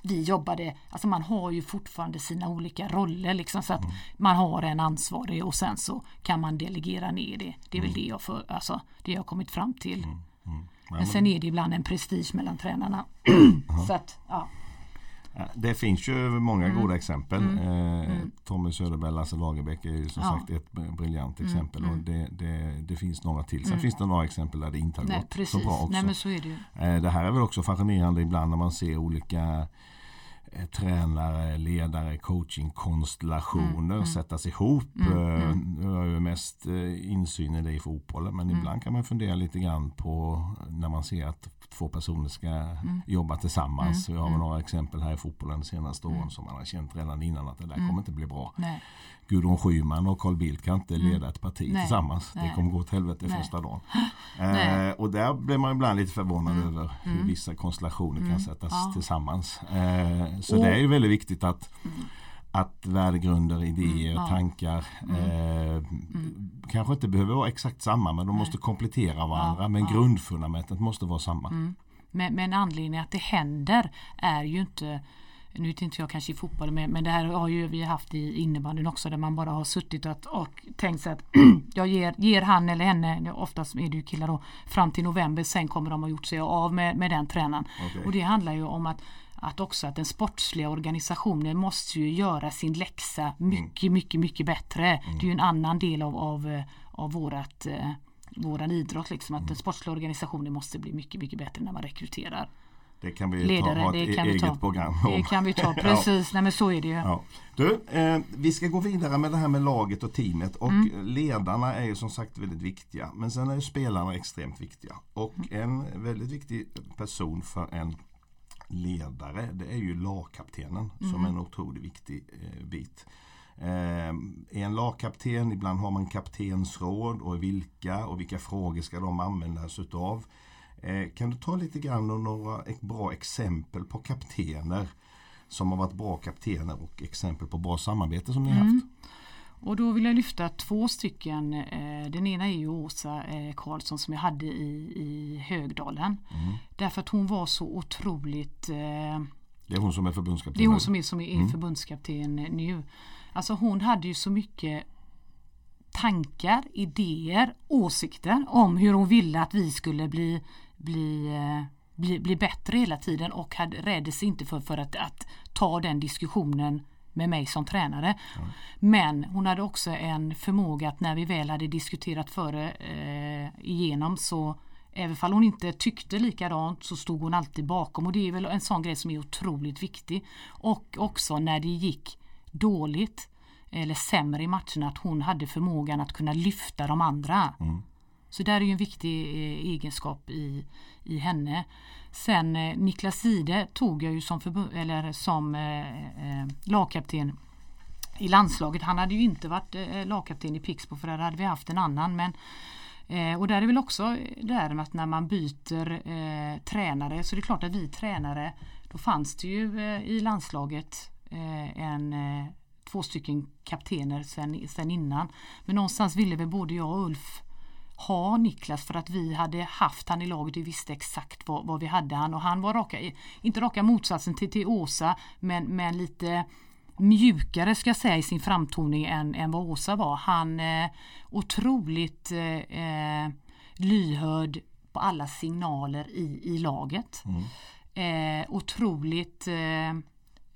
vi jobbade, alltså man har ju fortfarande sina olika roller liksom så att mm. man har en ansvarig och sen så kan man delegera ner det. Det är mm. väl det jag, för, alltså, det jag kommit fram till. Mm. mm. Men sen är det ibland en prestige mellan tränarna. *clears throat* så att, ja. Det finns ju många mm. goda exempel. Mm. Eh, mm. Tommy Söderberg, Lasse Lagerbäck är ju som ja. sagt ett briljant mm. exempel. Och det, det, det, finns några till. Sen finns det några exempel där det inte har Nej, gått precis. så bra också. Nej, men så är det, ju. Eh, det här är väl också fascinerande ibland när man ser olika tränare, ledare, coachingkonstellationer mm, sättas ihop. Mm, mm. Jag har ju mest eh, insyn i det i fotbollen men mm. ibland kan man fundera lite grann på när man ser att två personer ska mm. jobba tillsammans. Mm. Vi har mm. några exempel här i fotbollen de senaste åren som man har känt redan innan att det där kommer inte bli bra. Nej. Gudrun Schyman och Carl Bildt kan inte mm. leda ett parti Nej. tillsammans. Nej. Det kommer gå åt helvete Nej. första dagen. *laughs* Eh, och där blir man ibland lite förvånad mm. över hur mm. vissa konstellationer mm. kan sättas ja. tillsammans. Eh, så och, det är ju väldigt viktigt att mm. att värdegrunder, idéer, ja. tankar eh, mm. kanske inte behöver vara exakt samma men de måste komplettera varandra. Ja, men ja. grundfundamentet måste vara samma. Mm. Men, men anledningen att det händer är ju inte nu vet inte jag kanske i fotboll men, men det här har ju vi haft i innebandyn också där man bara har suttit och, och tänkt sig att *clears throat* jag ger, ger han eller henne, oftast är det ju killar då, fram till november sen kommer de ha gjort sig av med, med den tränaren. Okay. Och det handlar ju om att att också att den sportsliga organisationen måste ju göra sin läxa mycket, mm. mycket, mycket bättre. Mm. Det är ju en annan del av, av, av vårat, eh, våran idrott. Liksom, att mm. den sportsliga organisationen måste bli mycket, mycket bättre när man rekryterar. Det kan vi ledare, ta, ha ett kan eget ta. program om. Det kan vi ta, precis. ja. Nej men så är det ju. Ja. Du, eh, vi ska gå vidare med det här med laget och teamet och mm. ledarna är ju som sagt väldigt viktiga. Men sen är ju spelarna extremt viktiga. Och mm. en väldigt viktig person för en ledare det är ju lagkaptenen mm. som är en otroligt viktig eh, bit. Eh, en lagkapten, ibland har man kaptensråd och vilka och vilka frågor ska de användas utav. Eh, kan du ta lite grann om några bra exempel på kaptener som har varit bra kaptener och exempel på bra samarbete som ni har haft. Och då vill jag lyfta två stycken. Eh, den ena är ju Åsa eh, Karlsson som jag hade i, i Högdalen. Mm. Därför att hon var så otroligt Det är hon som är förbundskapten. Det är hon som är, som är Mm. förbundskapten nu. Alltså hon hade ju så mycket tankar, idéer, åsikter om hur hon ville att vi skulle bli, bli, eh, bli, bli bättre hela tiden och hade, räddes inte för, för att, att ta den diskussionen med mig som tränare. Men hon hade också en förmåga att när vi väl hade diskuterat före eh, igenom så Även om hon inte tyckte likadant så stod hon alltid bakom och det är väl en sån grej som är otroligt viktig. Och också när det gick dåligt eller sämre i matcherna att hon hade förmågan att kunna lyfta de andra. Så där är ju en viktig eh, egenskap i, i henne. Sen eh, Niklas Side tog jag ju som, eller som eh, eh, lagkapten i landslaget. Han hade ju inte varit eh, lagkapten i Pixbo för där hade vi haft en annan. Men, eh, och där är väl också det här med att när man byter eh, tränare så det är klart att vi tränare då fanns det ju eh, i landslaget eh, en eh, två stycken kaptener sen, sen innan. Men någonstans ville väl både jag och Ulf ha Niklas för att vi hade haft han i laget. Vi visste exakt vad, vad vi hade han och han var raka, inte raka motsatsen till, till Åsa men, men lite mjukare ska jag säga i sin framtoning än, än vad Åsa var. Han eh, otroligt eh, eh, lyhörd på alla signaler i, i laget. Eh, otroligt eh,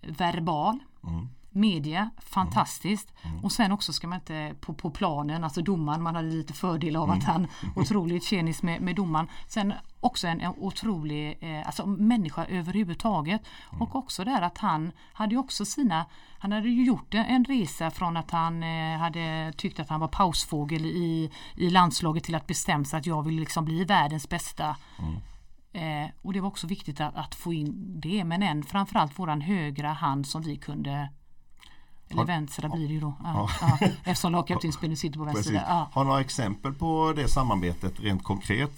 verbal. Mm. Media, fantastiskt. Och sen också ska man inte på, på planen, alltså domaren, man hade lite fördel av att han *laughs* otroligt tjenis med, med domaren. Sen också en, en otrolig eh, alltså människa överhuvudtaget. Och också där att han hade också sina, han hade ju gjort en, en resa från att han eh, hade tyckt att han var pausfågel i, i landslaget till att bestämma sig att jag vill liksom bli världens bästa. Eh, och det var också viktigt att, att få in det. Men än framförallt våran högra hand som vi kunde eller Har- vänstra blir det ju då. Ja, ja, eftersom *laughs* lagkaptensbindeln sitter på vänster sida. Ja. Har några exempel på det samarbetet rent konkret?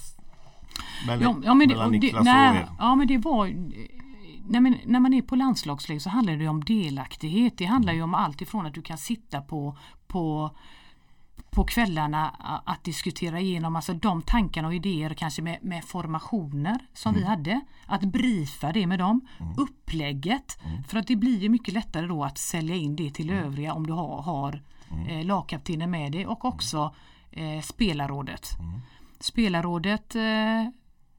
Mellan, Ja, men det, mellan Niklas och er? ja men det var nej, men när man är på landslagsläge så handlar det om delaktighet. Det handlar ju om allt ifrån att du kan sitta på, på på kvällarna att diskutera igenom alltså de tankarna och idéer kanske med, med formationer som vi hade. Att briefa det med dem. Upplägget. För att det blir ju mycket lättare då att sälja in det till övriga om du har, har eh, lagkaptenen med dig och också eh, spelarrådet. Spelarrådet eh,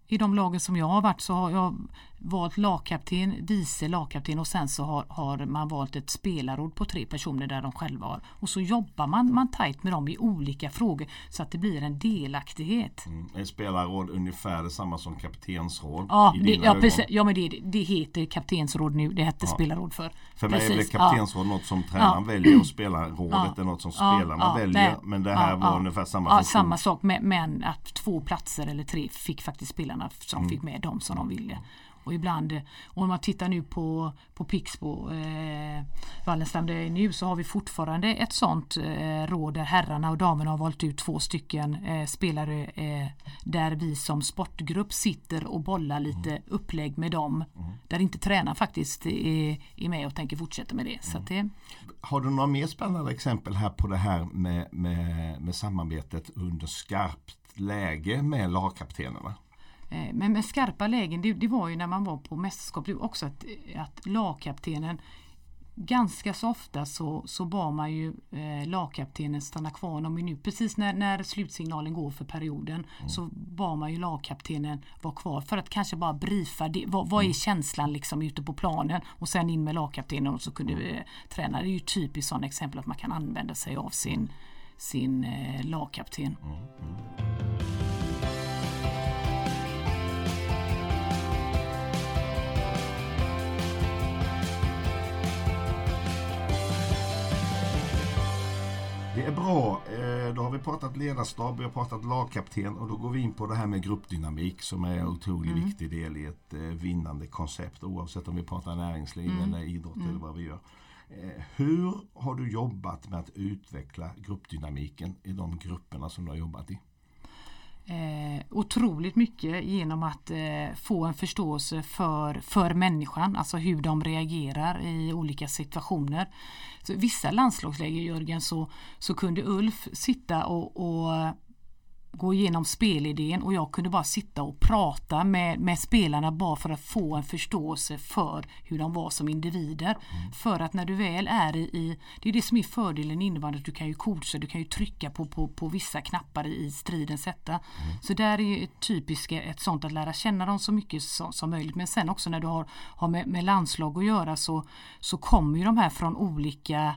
i de lagen som jag har varit så har jag valt lagkapten, vice lagkapten och sen så har, har man valt ett spelarråd på tre personer där de själva har. Och så jobbar man, man tajt med dem i olika frågor så att det blir en delaktighet. Mm. Är spelarråd ungefär detsamma som kaptensråd? Ja, det, ja, precis, ja men det, det heter kaptensråd nu, det hette spelarråd för. För mig är Precis, kaptensråd något som tränaren väljer och spelarrådet är något som Ja, spelarna ja, väljer. nej. Men det här Ja, var ja. ungefär samma ja, funktion. samma sak men, men att två platser eller tre fick faktiskt spelarna som Mm. fick med dem som de ville. Och ibland, och om man tittar nu på, på Pixbo, eh, Wallenstam jag är nu så har vi fortfarande ett sånt eh, råd där herrarna och damerna har valt ut två stycken eh, spelare eh, där vi som sportgrupp sitter och bollar lite Mm. upplägg med dem. Där inte tränaren faktiskt är, är med och tänker fortsätta med det. Så att det Har du några mer spännande exempel här på det här med, med, med samarbetet under skarpt läge med lagkaptenerna? Eh, Men med skarpa lägen, det, det var ju när man var på mästerskap, det var också att, att lagkaptenen Ganska så ofta så, så bad man ju eh, lagkaptenen stanna kvar någon minut. Precis när, när slutsignalen går för perioden så bad man ju lagkaptenen vara kvar för att kanske bara briefa det. Vad, vad är känslan liksom ute på planen och sen in med lagkaptenen och så kunde eh, träna. Det är ju typiskt sådana exempel att man kan använda sig av sin, sin eh, lagkapten. Det är bra. Eh, Då har vi pratat ledarstab, vi har pratat lagkapten och då går vi in på det här med gruppdynamik som är en otroligt Mm. viktig del i ett eh, vinnande koncept oavsett om vi pratar näringsliv Mm. eller idrott eller vad vi gör. Eh, Hur har du jobbat med att utveckla gruppdynamiken i de grupperna som du har jobbat i? Eh, otroligt mycket genom att eh, få en förståelse för, för människan, alltså hur de reagerar i olika situationer. Så vissa landslagsläger Jörgen så, så kunde Ulf sitta och, och gå igenom spelidén och jag kunde bara sitta och prata med, med spelarna bara för att få en förståelse för hur de var som individer. Mm. För att när du väl är i, i, det är det som är fördelen innebandy, du kan ju coacha, du kan ju trycka på, på, på vissa knappar i stridens hetta. Mm. Så där är ett typiskt ett sånt att lära känna dem så mycket som, som möjligt. Men sen också när du har, har med, med landslag att göra så, så kommer ju de här från olika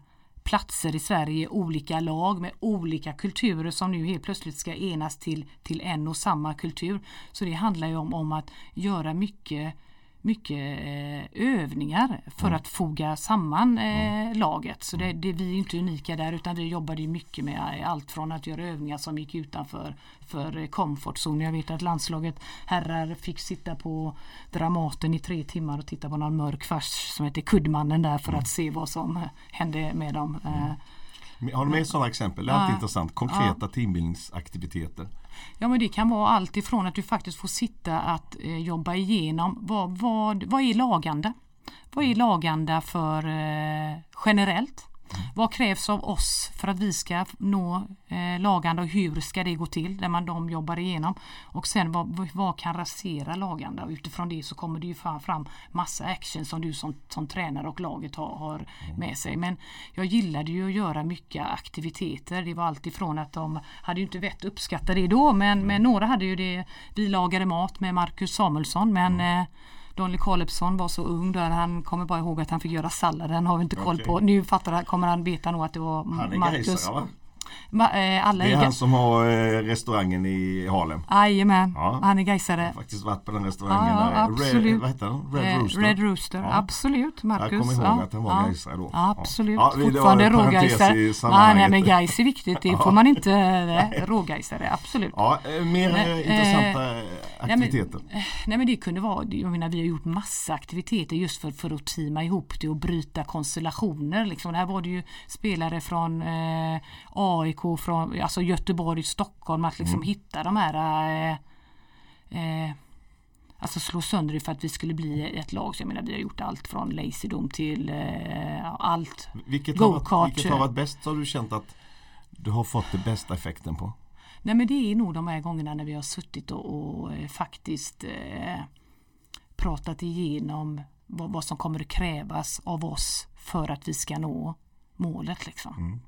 platser i Sverige, olika lag med olika kulturer som nu helt plötsligt ska enas till, till en och samma kultur. Så det handlar ju om, om att göra mycket mycket eh, övningar för mm. att foga samman eh, mm. laget. Så det, det, vi är inte unika där utan vi jobbade mycket med allt från att göra övningar som gick utanför för comfort zone. Jag vet att landslaget herrar fick sitta på Dramaten i tre timmar och titta på någon mörk fars som heter Kuddmannen där för mm. att se vad som hände med dem. Mm. Har du med sådana exempel? Det är alltid ja. intressant. Konkreta ja. teambildningsaktiviteter. Ja men det kan vara allt ifrån att du faktiskt får sitta att eh, jobba igenom vad, vad, vad är lagande? Vad är lagande för eh, generellt? Vad krävs av oss för att vi ska nå eh, lagande och hur ska det gå till? Där man de jobbar igenom. Och sen vad, vad kan rasera lagande? Och utifrån det så kommer det ju fram, fram massa action som du som, som tränare och laget har, har med sig. Men jag gillade ju att göra mycket aktiviteter. Det var alltifrån att de hade ju inte vett uppskatta det då men, men några hade ju det. Vi lagade mat med Marcus Samuelsson men mm. eh, Donny Calebsson var så ung där han kommer bara ihåg att han fick göra sallad. Den har vi inte koll okay. på. Nu fattar, kommer han veta nog att det var han är Marcus. Gaisare, va? Eh, alla det är han som har eh, restaurangen i Harlem. Jajamän, ja. han är Gaisare. Faktiskt varit på den restaurangen. Ja, där. absolut. Red, vad heter den? Red eh, Rooster. Red Rooster, ja. absolut. Marcus. Jag kommer ihåg ja. att han var ja. Gaisare då. Absolut, ja. fortfarande rågaisare. Nej, nej men Gais är viktigt, det får man inte. *laughs* Rågaisare, absolut. Ja, mer nej, intressanta aktiviteter. Nej men, nej men det kunde vara, jag menar vi har gjort massa aktiviteter just för, för att teama ihop det och bryta konstellationer. Liksom. Här var det ju spelare från eh, AIK, från alltså Göteborg, Stockholm, att liksom mm. hitta de här eh, eh, Alltså slå sönder det för att vi skulle bli ett lag. Så jag menar vi har gjort allt från Lazydom till eh, allt. Vilket har, varit, vilket har varit bäst har du känt att du har fått den bästa effekten på? Nej men det är nog de här gångerna när vi har suttit och, och eh, faktiskt eh, pratat igenom vad, vad, som kommer att krävas av oss för att vi ska nå målet. Liksom. Mm.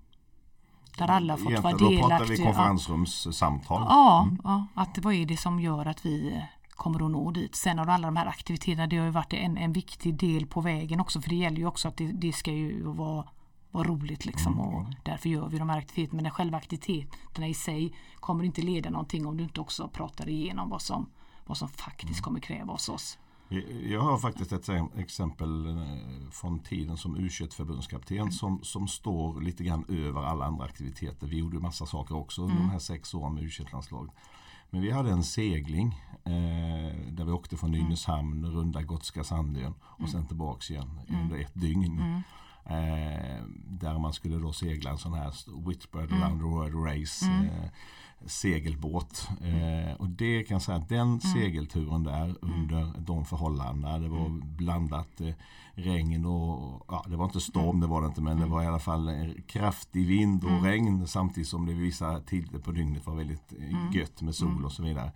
Där alla fått vara delaktiga. Då pratar vi konferensrumssamtal. Ja, mm. ja, att vad är det som gör att vi kommer att nå dit. Sen har alla de här aktiviteterna, det har ju varit en, en viktig del på vägen också för det gäller ju också att det, det ska ju vara, vara roligt liksom mm. och därför gör vi de här aktiviteterna. Men själva aktiviteterna i sig kommer inte leda någonting om du inte också pratar igenom vad som, vad som faktiskt mm. kommer krävas oss. Jag har faktiskt ett exempel eh, från tiden som U21-förbundskapten mm. som, som står lite grann över alla andra aktiviteter. Vi gjorde massa saker också under mm. de här sex åren med U21-landslaget. Men vi hade en segling eh, där vi åkte från mm. Nynäshamn, mm. runda Gotska Sandön och mm. sen tillbaks igen mm. under ett dygn. Mm. Eh, där man skulle då segla en sån här Whitbread mm. around the world race. Eh, segelbåt. Eh, och det kan jag säga att den mm. segelturen där mm. under de förhållandena. Det var mm. blandat eh, regn och ja, det var inte storm mm. det var det inte men det var i alla fall kraftig vind och regn samtidigt som det vissa tider på dygnet var väldigt eh, gött med sol och så vidare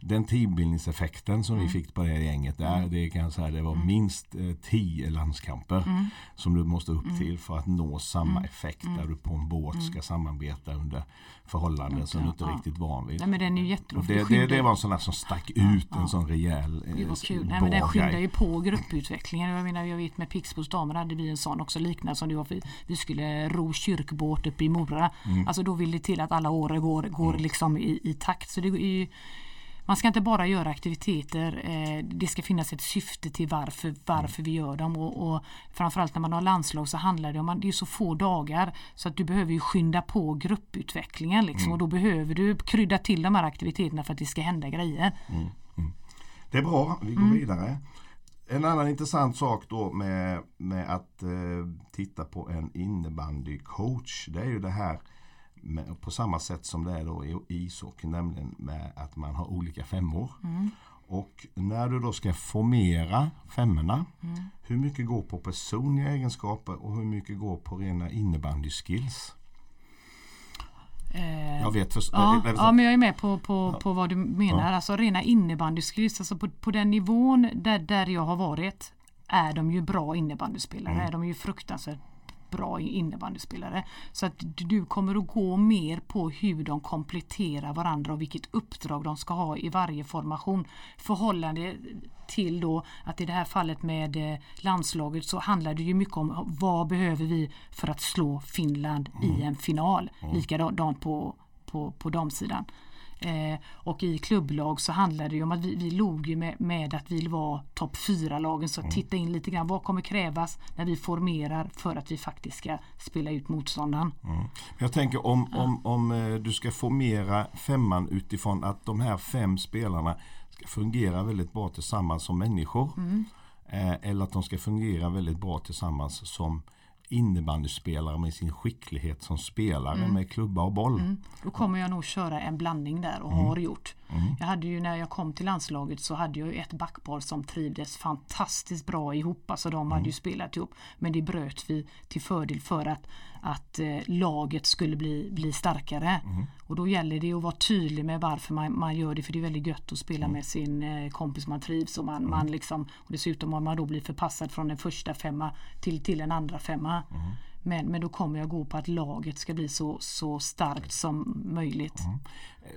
den teambildningseffekten som mm. vi fick på det gänget där, mm. det kan jag säga det var mm. minst eh, tio landskamper mm. som du måste upp mm. till för att nå samma mm. effekt där du på en båt ska samarbeta under förhållanden som du inte är riktigt van vid. Nej, men den är ju det, det, det, var en sån där som stack ut, en sån rejäl eh, Det var kul. Nej, men den skyndar ju på grupputvecklingen. Jag menar, jag vet med Pixbos damer hade vi en sån också liknande som du var. Vi skulle ro kyrkbåt uppe i Mora. Alltså då vill det till att alla år går, går liksom i, i takt. Så det är ju man ska inte bara göra aktiviteter. Eh, det ska finnas ett syfte till varför, varför vi gör dem. Och, och framförallt när man har landslag så handlar det om att det är så få dagar så att du behöver ju skynda på grupputvecklingen. Liksom, mm. Och då behöver du krydda till de här aktiviteterna för att det ska hända grejer. Mm. Mm. Det är bra, vi går mm. vidare. En annan intressant sak då med, med att eh, titta på en innebandycoach det är ju det här med, på samma sätt som det är då i ishockey, nämligen med att man har olika femmor. Mm. Och när du då ska formera femmorna, Mm. hur mycket går på personliga egenskaper och hur mycket går på rena innebandyskills? Eh, Jag vet för, Ja, ja, men jag är med på, på, på vad du menar. Alltså rena innebandyskills, alltså på, på den nivån där, där jag har varit är de ju bra innebandyspelare. Mm. De är ju fruktansvärt bra innebandyspelare. Så att du kommer att gå mer på hur de kompletterar varandra och vilket uppdrag de ska ha i varje formation. Förhållande till då att i det här fallet med eh, landslaget så handlar det ju mycket om vad behöver vi för att slå Finland i en final. Likadant på, på, på damsidan. Eh, och i klubblag så handlar det om att vi, vi låg ju med, med att vi var topp 4-lagen. Så titta in lite grann vad kommer krävas när vi formerar för att vi faktiskt ska spela ut motståndaren. Jag tänker om, om, om eh, du ska formera femman utifrån att de här fem spelarna ska fungera väldigt bra tillsammans som människor. Eh, eller att de ska fungera väldigt bra tillsammans som innebandyspelare med sin skicklighet som spelare med klubba och boll. Då kommer jag nog köra en blandning där och har gjort. Jag hade ju när jag kom till landslaget så hade jag ju ett backpar som trivdes fantastiskt bra ihop. Alltså de hade ju spelat ihop. Men det bröt vi till fördel för att, att eh, laget skulle bli, bli starkare. Och då gäller det att vara tydlig med varför man, man gör det. För det är väldigt gött att spela med sin eh, kompis man trivs och man, man liksom och dessutom om man då blir förpassad från en första femma till, till en andra femma. Men, men då kommer jag gå på att laget ska bli så, så starkt som möjligt.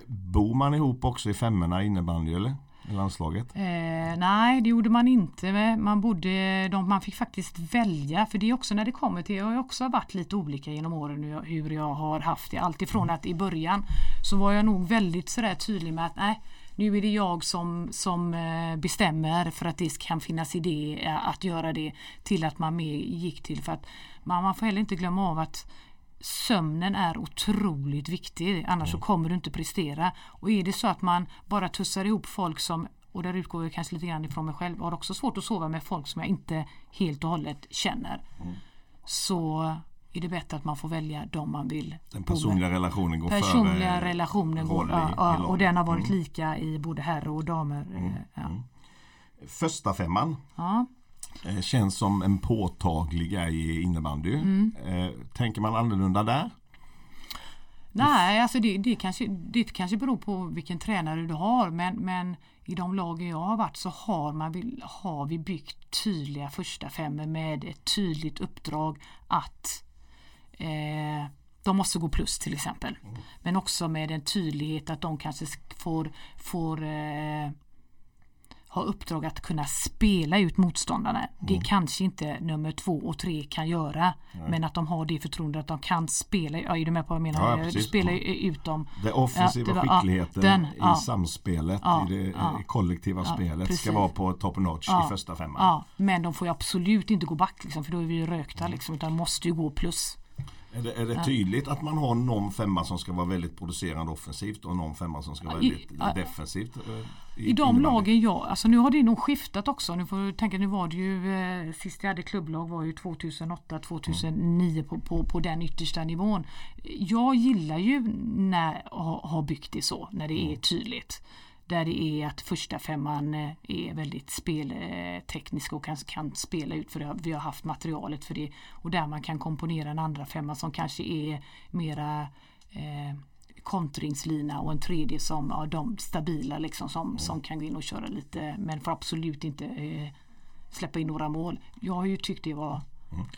Bor man ihop också i femmorna innebandy eller? I landslaget? Eh, nej, det gjorde man inte. Man, bodde, de, man fick faktiskt välja. För det är också när det kommer till, jag har också varit lite olika genom åren hur jag, hur jag har haft det. Alltifrån att i början så var jag nog väldigt sådär tydlig med att nej, nu är det jag som, som eh, bestämmer för att det kan finnas idé eh, att göra det. Till att man mer gick till för att man, man får heller inte glömma av att sömnen är otroligt viktig annars så kommer du inte prestera. Och är det så att man bara tussar ihop folk som och där utgår jag kanske lite grann ifrån mig själv. Har också svårt att sova med folk som jag inte helt och hållet känner. Så är det bättre att man får välja de man vill. Den bo med. personliga relationen går Personliga före relationen går, i- ja, i och den har varit lika i både herr och damer. eh, Ja. Första femman Ja. Eh, känns som en påtaglig grej i innebandy. Mm. Eh, tänker man annorlunda där? Nej, alltså det, det, kanske, det kanske beror på vilken tränare du har men, men i de lagen jag har varit så har, man, har vi byggt tydliga första femmor med ett tydligt uppdrag att eh, de måste gå plus till exempel. Men också med en tydlighet att de kanske sk- får, får eh, ha uppdrag att kunna spela ut motståndarna. Det kanske inte nummer två och tre kan göra. Men att de har det förtroendet att de kan spela. Ja, är du med på vad jag menar? Ja, du spelar ju ut dem. Det offensiva Ja, det var- ja, skickligheten den, i ja. samspelet, Ja, i det ja. i kollektiva spelet precis. ska vara på top notch Ja, i första femman. Ja, men de får ju absolut inte gå back liksom, för då är vi rökta liksom, utan måste ju gå plus. Är det, är det tydligt att man har någon femma som ska vara väldigt producerande offensivt och någon femma som ska vara I- väldigt ja. defensivt? eh, I de innebandy? lagen jag, alltså nu har det nog skiftat också. Nu får du tänka, nu var det ju eh, sist jag hade klubblag var ju 2008, 2009 på, på, på den yttersta nivån. Jag gillar ju när ha, har byggt det så, när det är tydligt. Där det är att första femman eh, är väldigt spelteknisk och kan, kan spela ut för det. Vi har haft materialet för det. Och där man kan komponera en andra femma som kanske är mera eh, kontringslina och en tredje som ja, de stabila liksom som, som kan gå in och köra lite men får absolut inte eh, släppa in några mål. Jag har ju tyckt det var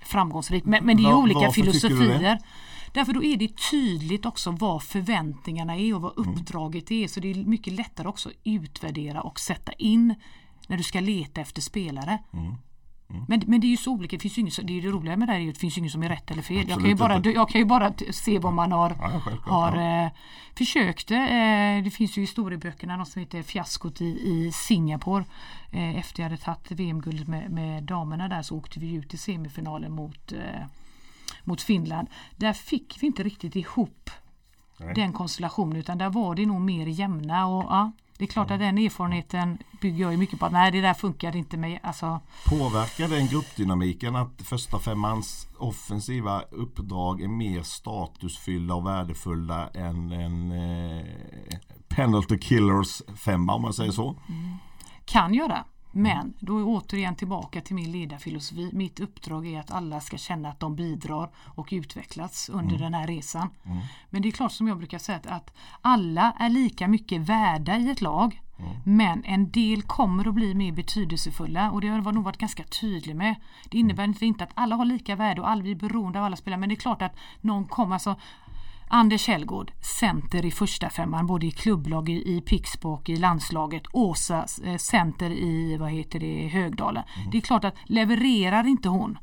framgångsrikt men, men det är ju olika varför filosofier. Därför då är det tydligt också vad förväntningarna är och vad Mm. uppdraget är så det är mycket lättare också att utvärdera och sätta in när du ska leta efter spelare. Mm. Men, men det är ju så olika, det, finns ju ingen, som- det är det roliga med det här, är ju att det finns ju ingen som är rätt eller fel. Jag kan, ju bara, inte. jag kan ju bara se vad man har, Ja, har ja. eh, försökte. Eh, det finns ju historieböckerna något som heter Fiaskot i, i Singapore. Eh, efter jag hade tagit VM-guldet med, med damerna där så åkte vi ut i semifinalen mot, eh, mot Finland. Där fick vi inte riktigt ihop Nej. den konstellationen utan där var det nog mer jämna. Och, ja, Det är klart att den erfarenheten bygger jag ju mycket på att nej det där funkar inte med alltså, Påverkar den gruppdynamiken att första femmans offensiva uppdrag är mer statusfyllda och värdefulla än en eh, penalty killers femma om man säger så? kan göra. Men då är återigen tillbaka till min ledarfilosofi. Mitt uppdrag är att alla ska känna att de bidrar och utvecklas under den här resan. Men det är klart som jag brukar säga att, alla är lika mycket värda i ett lag. Men en del kommer att bli mer betydelsefulla och det har jag nog varit ganska tydlig med. Det innebär inte, inte att alla har lika värde och alla blir beroende av alla spelare men det är klart att någon kommer, alltså Anders Hellgård, center i första femman både i klubblag, i, i Pixbo och i landslaget. Åsa, eh, center i vad heter det, Högdalen. Det är klart att levererar inte hon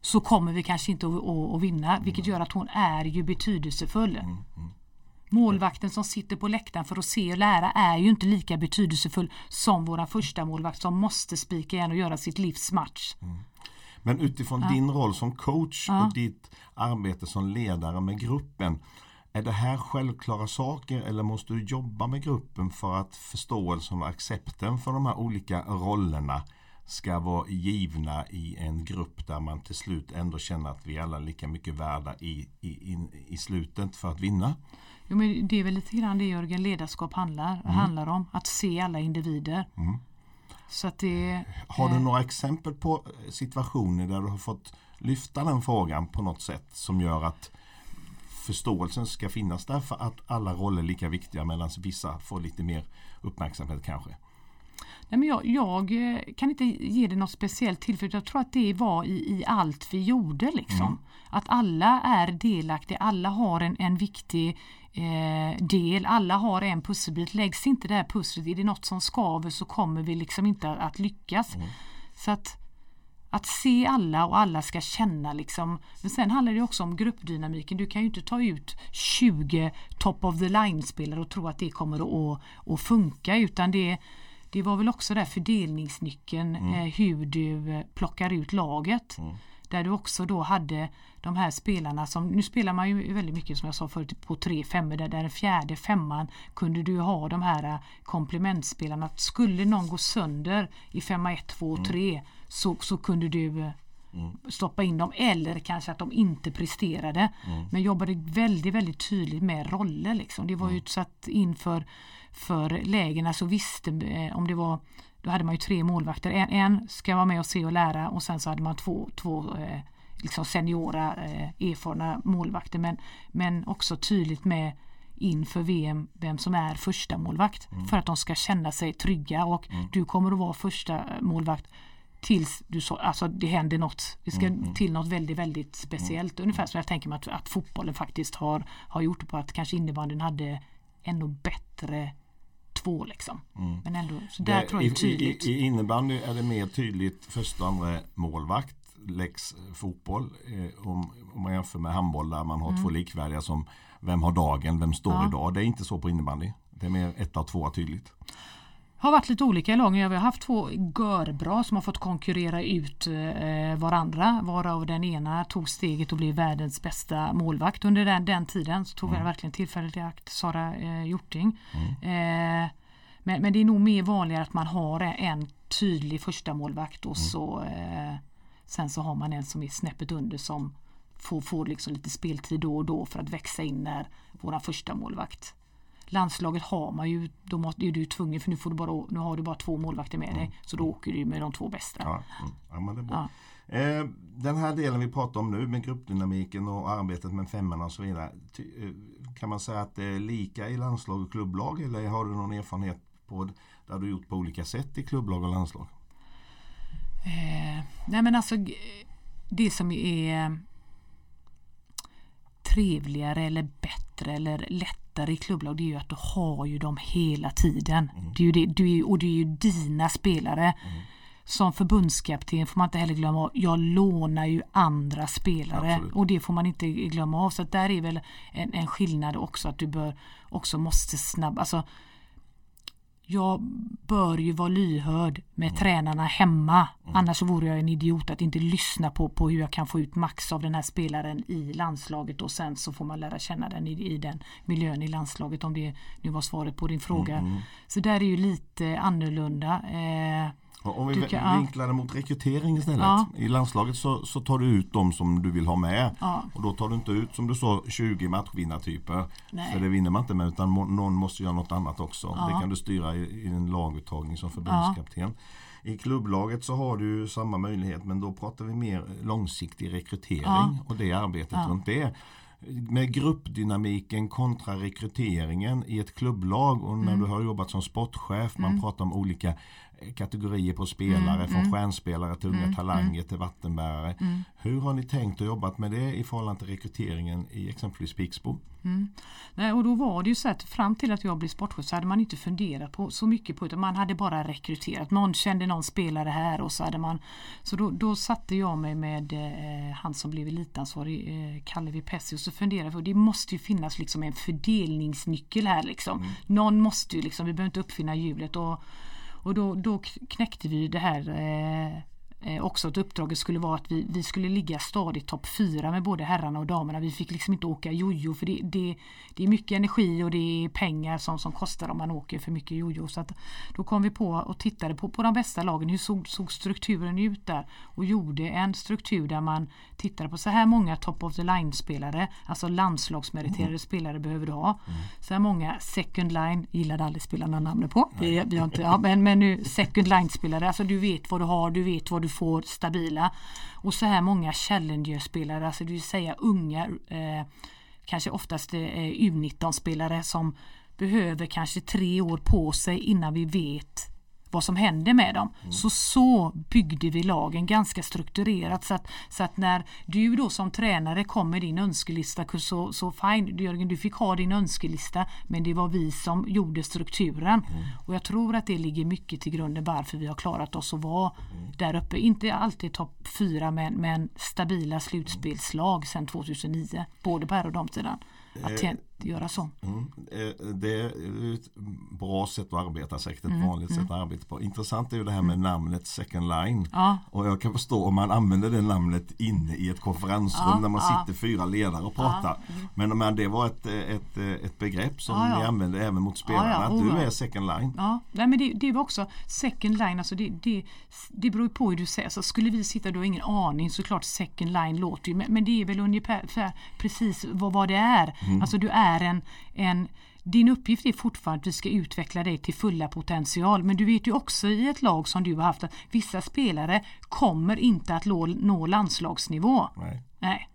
så kommer vi kanske inte att, vinna vilket gör att hon är ju betydelsefull. Målvakten som sitter på läktaren för att se och lära är ju inte lika betydelsefull som våra första målvakt som måste spika igen och göra sitt livs match. Men utifrån din roll som coach och ditt arbete som ledare med gruppen. Är det här självklara saker eller måste du jobba med gruppen för att förståelsen och accepten för de här olika rollerna ska vara givna i en grupp där man till slut ändå känner att vi alla är lika mycket värda i, i, i, i slutet för att vinna? Jo, men det är väl lite grann det Jörgen ledarskap handlar, handlar om. Att se alla individer. Så det, Har du några exempel på situationer där du har fått lyfta den frågan på något sätt som gör att förståelsen ska finnas där för att alla roller är lika viktiga medan vissa får lite mer uppmärksamhet kanske? Nej, men jag, jag eh, kan inte ge det något speciellt tillfälle. Jag tror att det var i, i allt vi gjorde. Liksom. Att alla är delaktiga, alla har en, en viktig eh, del, alla har en pusselbit. Läggs inte det här pusslet, är det något som skaver så kommer vi liksom inte att, lyckas. Så att att se alla och alla ska känna liksom. Men sen handlar det också om gruppdynamiken. Du kan ju inte ta ut 20 top of the line spelare och tro att det kommer att, att funka utan det, det var väl också där fördelningsnyckeln eh, hur du plockar ut laget. Där du också då hade de här spelarna som, nu spelar man ju väldigt mycket som jag sa förut på tre femmor där, den fjärde femman kunde du ha de här eh, komplementspelarna. Skulle någon gå sönder i femma 1, 2 och 3 så, så kunde du eh, stoppa in dem eller kanske att de inte presterade. Men jobbade väldigt väldigt tydligt med roller. Liksom. Det var ju så att inför för lägena så visste eh, om det var då hade man ju tre målvakter. En, en ska vara med och se och lära och sen så hade man två, två eh, liksom seniora eh, erfarna målvakter. Men, men också tydligt med inför VM vem som är första målvakt För att de ska känna sig trygga och du kommer att vara första målvakt tills du så, alltså det händer något. Det ska till något väldigt väldigt speciellt. Ungefär som jag tänker mig att, att fotbollen faktiskt har, har gjort på att kanske innebandyn hade ännu bättre två liksom. Men ändå, så där Det- tror jag det är i, tydligt. i, I innebandy är det mer tydligt första andra målvakt Lex fotboll eh, om, om man jämför med handboll där man har två likvärdiga som vem har dagen, vem står Ja. idag. Det är inte så på innebandy. Det är mer ett av två tydligt. har varit lite olika i lagen. Vi har haft två görbra som har fått konkurrera ut eh, varandra. Varav den ena tog steget och blev världens bästa målvakt. Under den, den tiden så tog vi verkligen tillfället i akt. Sara eh, Hjorting. Eh, men, men det är nog mer vanligare att man har en tydlig första målvakt och så eh, sen så har man en som är snäppet under som får, får liksom lite speltid då och då för att växa in när våran första målvakt Landslaget har man ju, då måste, är du tvungen för nu, får du bara, nu har du bara två målvakter med dig. Så då åker du med de två bästa. Ja, mm. ja, bra. Eh, den här delen vi pratar om nu med gruppdynamiken och arbetet med femmorna och så vidare. Eh, kan man säga att det är lika i landslag och klubblag eller har du någon erfarenhet på där du gjort på olika sätt i klubblag och landslag? Eh, nej men alltså det som är trevligare eller bättre eller lättare i klubblag det är ju att du har ju dem hela tiden. Det är ju det, du är, och det är ju dina spelare. Som förbundskapten får man inte heller glömma. Jag lånar ju andra spelare Absolut. och det får man inte glömma av. Så där är väl en, en skillnad också att du bör också måste snabba. Alltså, jag bör ju vara lyhörd med mm. tränarna hemma. Mm. Annars vore jag en idiot att inte lyssna på, på hur jag kan få ut max av den här spelaren i landslaget och sen så får man lära känna den i, i den miljön i landslaget om det nu var svaret på din fråga. Mm. mm. Så där är ju lite annorlunda. Eh, om vi kan, vinklar det mot rekrytering istället. Ja. I landslaget så, så, tar du ut de som du vill ha med. Ja. Och då tar du inte ut som du sa 20 matchvinnartyper. För det vinner man inte med utan någon måste göra något annat också. Ja. Det kan du styra i, i en laguttagning som förbundskapten. I klubblaget så har du samma möjlighet men då pratar vi mer långsiktig rekrytering och det arbetet runt det med gruppdynamiken kontra rekryteringen i ett klubblag och när mm. du har jobbat som sportchef, man mm. pratar om olika kategorier på spelare mm, från mm. stjärnspelare till unga mm, talanger mm. till vattenbärare. Mm. Hur har ni tänkt och jobbat med det i förhållande till rekryteringen i exempelvis Pixbo? Mm. Nej, och då var det ju så att fram till att jag blev sportchef så hade man inte funderat på så mycket på det. Man hade bara rekryterat. Någon kände någon spelare här och så hade man Så då, då satte jag mig med eh, han som blev elitansvarig, eh, Kalle Vipessi och så funderade på det måste ju finnas liksom en fördelningsnyckel här liksom. Någon måste ju liksom, vi behöver inte uppfinna hjulet och och då, då knäckte vi det här eh, eh, också att uppdraget skulle vara att vi, vi skulle ligga stadigt topp fyra med både herrarna och damerna. Vi fick liksom inte åka jojo för det, det, det är mycket energi och det är pengar som, som kostar om man åker för mycket jojo. Så att då kom vi på och tittade på, på de bästa lagen. Hur såg, såg strukturen ut där? Och gjorde en struktur där man tittade på så här många top of the line spelare, alltså landslagsmeriterade mm. spelare behöver du ha. Mm. Så här många second line, gillade aldrig spelarna namnet på. Vi, vi har inte, ja, men, men nu second line spelare, alltså du vet vad du har, du vet vad du får stabila. Och så här många Challenger-spelare, alltså det vill säga unga, eh, kanske oftast eh, U19-spelare som behöver kanske tre år på sig innan vi vet vad som händer med dem. Mm. Så så byggde vi lagen ganska strukturerat så att, så att när du då som tränare kom med din önskelista så, så fine Jörgen du fick ha din önskelista men det var vi som gjorde strukturen. Mm. Och jag tror att det ligger mycket till grunden varför vi har klarat oss att vara mm. där uppe. Inte alltid topp fyra men, men stabila slutspelslag sedan 2009 både på här och damsidan. Att eh, göra så. Mm. Eh, det är ett bra sätt att arbeta, säkert ett mm. vanligt mm. sätt att arbeta på. Intressant är ju det här med mm. namnet second line. Ja. Och jag kan förstå om man använder det namnet inne i ett konferensrum ja. där man ja. sitter fyra ledare och pratar. Mm. Men, men det var ett, ett, ett begrepp som ni använde även mot spelarna. Att du är second line. Ja, Nej, men det, det var också second line, alltså det, det, det beror på hur du säger. Så skulle vi sitta då ingen aning såklart second line låter ju. Men, men det är väl ungefär precis vad, vad det är. Mm. Alltså du är en, en din uppgift är fortfarande att du ska utveckla dig till fulla potential men du vet ju också i ett lag som du har haft att vissa spelare kommer inte att nå landslagsnivå. Nej. Nej.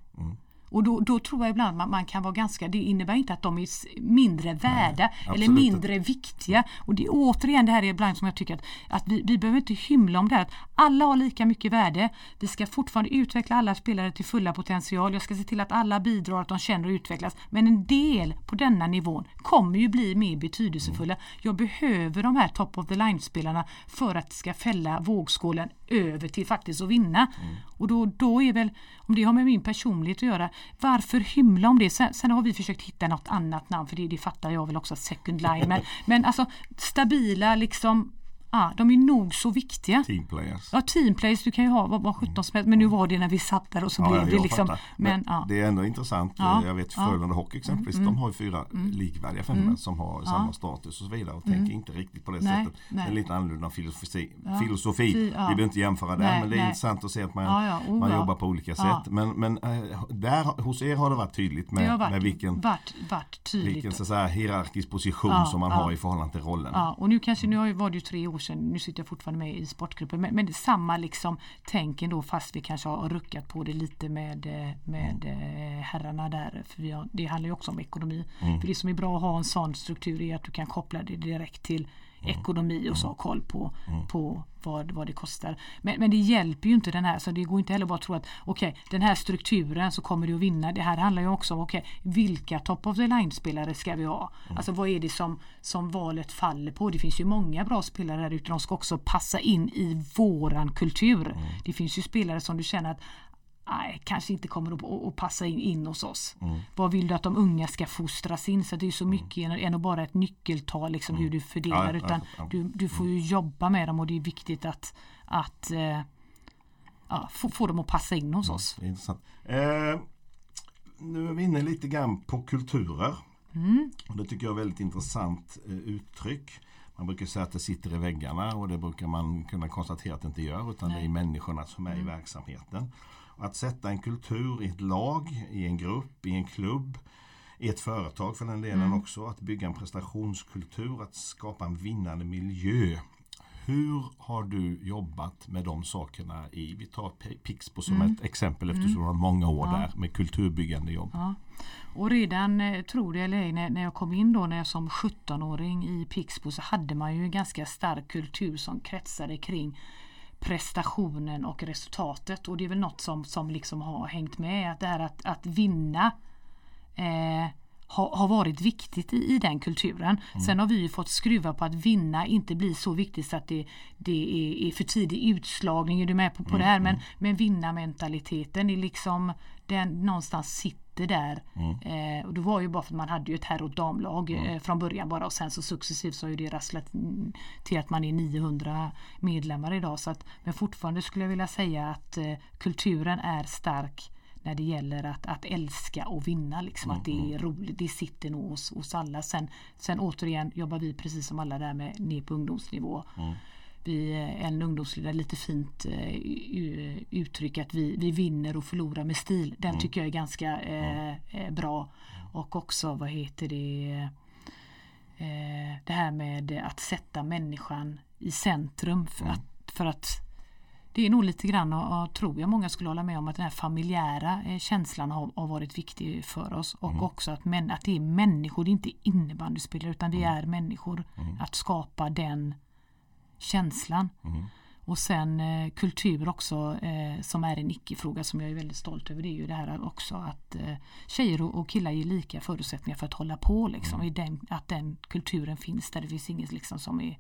Och då, då, tror jag ibland man, man kan vara ganska, det innebär inte att de är mindre värda Nej, eller mindre viktiga. Och det är återigen det här är ibland som jag tycker att, att vi, vi behöver inte hymla om det här. Att alla har lika mycket värde. Vi ska fortfarande utveckla alla spelare till fulla potential. Jag ska se till att alla bidrar, att de känner och utvecklas. Men en del på denna nivån kommer ju bli mer betydelsefulla. Mm. Jag behöver de här top of the line-spelarna för att det ska fälla vågskålen över till faktiskt att vinna. Mm. Och då, då är väl, om det har med min personlighet att göra, varför hymla om det? Sen, sen har vi försökt hitta något annat namn för det, det fattar jag väl också, second line. Men, men alltså stabila liksom Ja, de är nog så viktiga. Teamplayers. Ja, teamplayers. Du kan ju ha vad, vad 17 som helst. Men nu var det när vi satt där och så ja, blev det liksom. Men, men ja. Det är ändå intressant. Ja, jag vet Frölunda Hockey exempelvis. Mm, de har ju fyra mm, likvärdiga femmor mm, som har samma status och så vidare. Och mm. tänker inte riktigt på det nej, sättet. Nej. Det är lite annorlunda filosofi. filosofi. Vi behöver inte jämföra det. Men det är nej. intressant att se att man, oh, man jobbar på olika sätt. Men, men äh, där hos er har det varit tydligt med, varit, med vilken, varit, varit vilken så säga, hierarkisk position som man har i förhållande till rollen. Ja, och nu kanske, nu var det ju tre år sedan. Nu sitter jag fortfarande med i sportgruppen. Men, men samma liksom tänken då fast vi kanske har ruckat på det lite med, eh, med mm. herrarna där. För vi har, det handlar ju också om ekonomi. Mm. För det som är bra att ha en sån struktur är att du kan koppla det direkt till. Ekonomi och så mm. koll på, mm. på vad, vad det kostar. Men, men det hjälper ju inte den här så det går inte heller bara att tro att okej okay, den här strukturen så kommer du att vinna. Det här handlar ju också om okej okay, vilka top of the line spelare ska vi ha? Mm. Alltså vad är det som, som valet faller på? Det finns ju många bra spelare där ute. De ska också passa in i våran kultur. Mm. Det finns ju spelare som du känner att nej, kanske inte kommer att, att passa in, in hos oss. Mm. Vad vill du att de unga ska fostras in? Så det är så mycket mm. än att bara ett nyckeltal liksom, hur du fördelar. Ja, utan ja. du, du får ju jobba med dem och det är viktigt att, att eh, ja, få, få dem att passa in hos oss. Det är intressant. Eh, nu är vi inne lite grann på kulturer. Mm. Och det tycker jag är väldigt intressant eh, uttryck. Man brukar säga att det sitter i väggarna och det brukar man kunna konstatera att det inte gör utan Nej. det är människorna som är Mm. i verksamheten. Att sätta en kultur i ett lag, i en grupp, i en klubb, i ett företag för den delen Mm. också. Att bygga en prestationskultur, att skapa en vinnande miljö. Hur har du jobbat med de sakerna i, vi tar Pixbo som Mm. ett exempel eftersom du har många år Ja. där med kulturbyggande jobb. Ja. Och redan, eh, tror det eller ej, när, när jag kom in då när jag som 17-åring i Pixbo så hade man ju en ganska stark kultur som kretsade kring prestationen och resultatet. Och det är väl något som, som liksom har hängt med. Att det här att, att vinna eh, har, varit viktigt i, i den kulturen. Sen har vi ju fått skruva på att vinna inte blir så viktigt så att det, det är, är för tidig utslagning. Är du med på, på det här? Men, men vinnarmentaliteten är liksom den någonstans sitter där. Eh, och det var ju bara för att man hade ju ett herr och damlag eh, från början bara och sen så successivt så har ju det rasslat mm, till att man är 900 medlemmar idag. Så att, men fortfarande skulle jag vilja säga att eh, kulturen är stark när det gäller att, att älska och vinna. Liksom, Att det är roligt, det sitter nog hos, hos alla. Sen, sen återigen jobbar vi precis som alla där med ner på ungdomsnivå. Vi, eh, en ungdomsledare, lite fint eh, u- uttryck att vi, vi vinner och förlorar med stil. Den tycker jag är ganska eh, bra. Och också vad heter det eh, det här med att sätta människan i centrum för, att, för att det är nog lite grann och, tror jag många skulle hålla med om att den här familjära eh, känslan har, har varit viktig för oss. Och också att, män, att det är människor, det är inte innebandyspelare utan det är människor att skapa den känslan. Och sen eh, kultur också eh, som är en icke-fråga som jag är väldigt stolt över det är ju det här också att eh, tjejer och, killar ger lika förutsättningar för att hålla på liksom. I den, att den kulturen finns där det finns inget liksom som är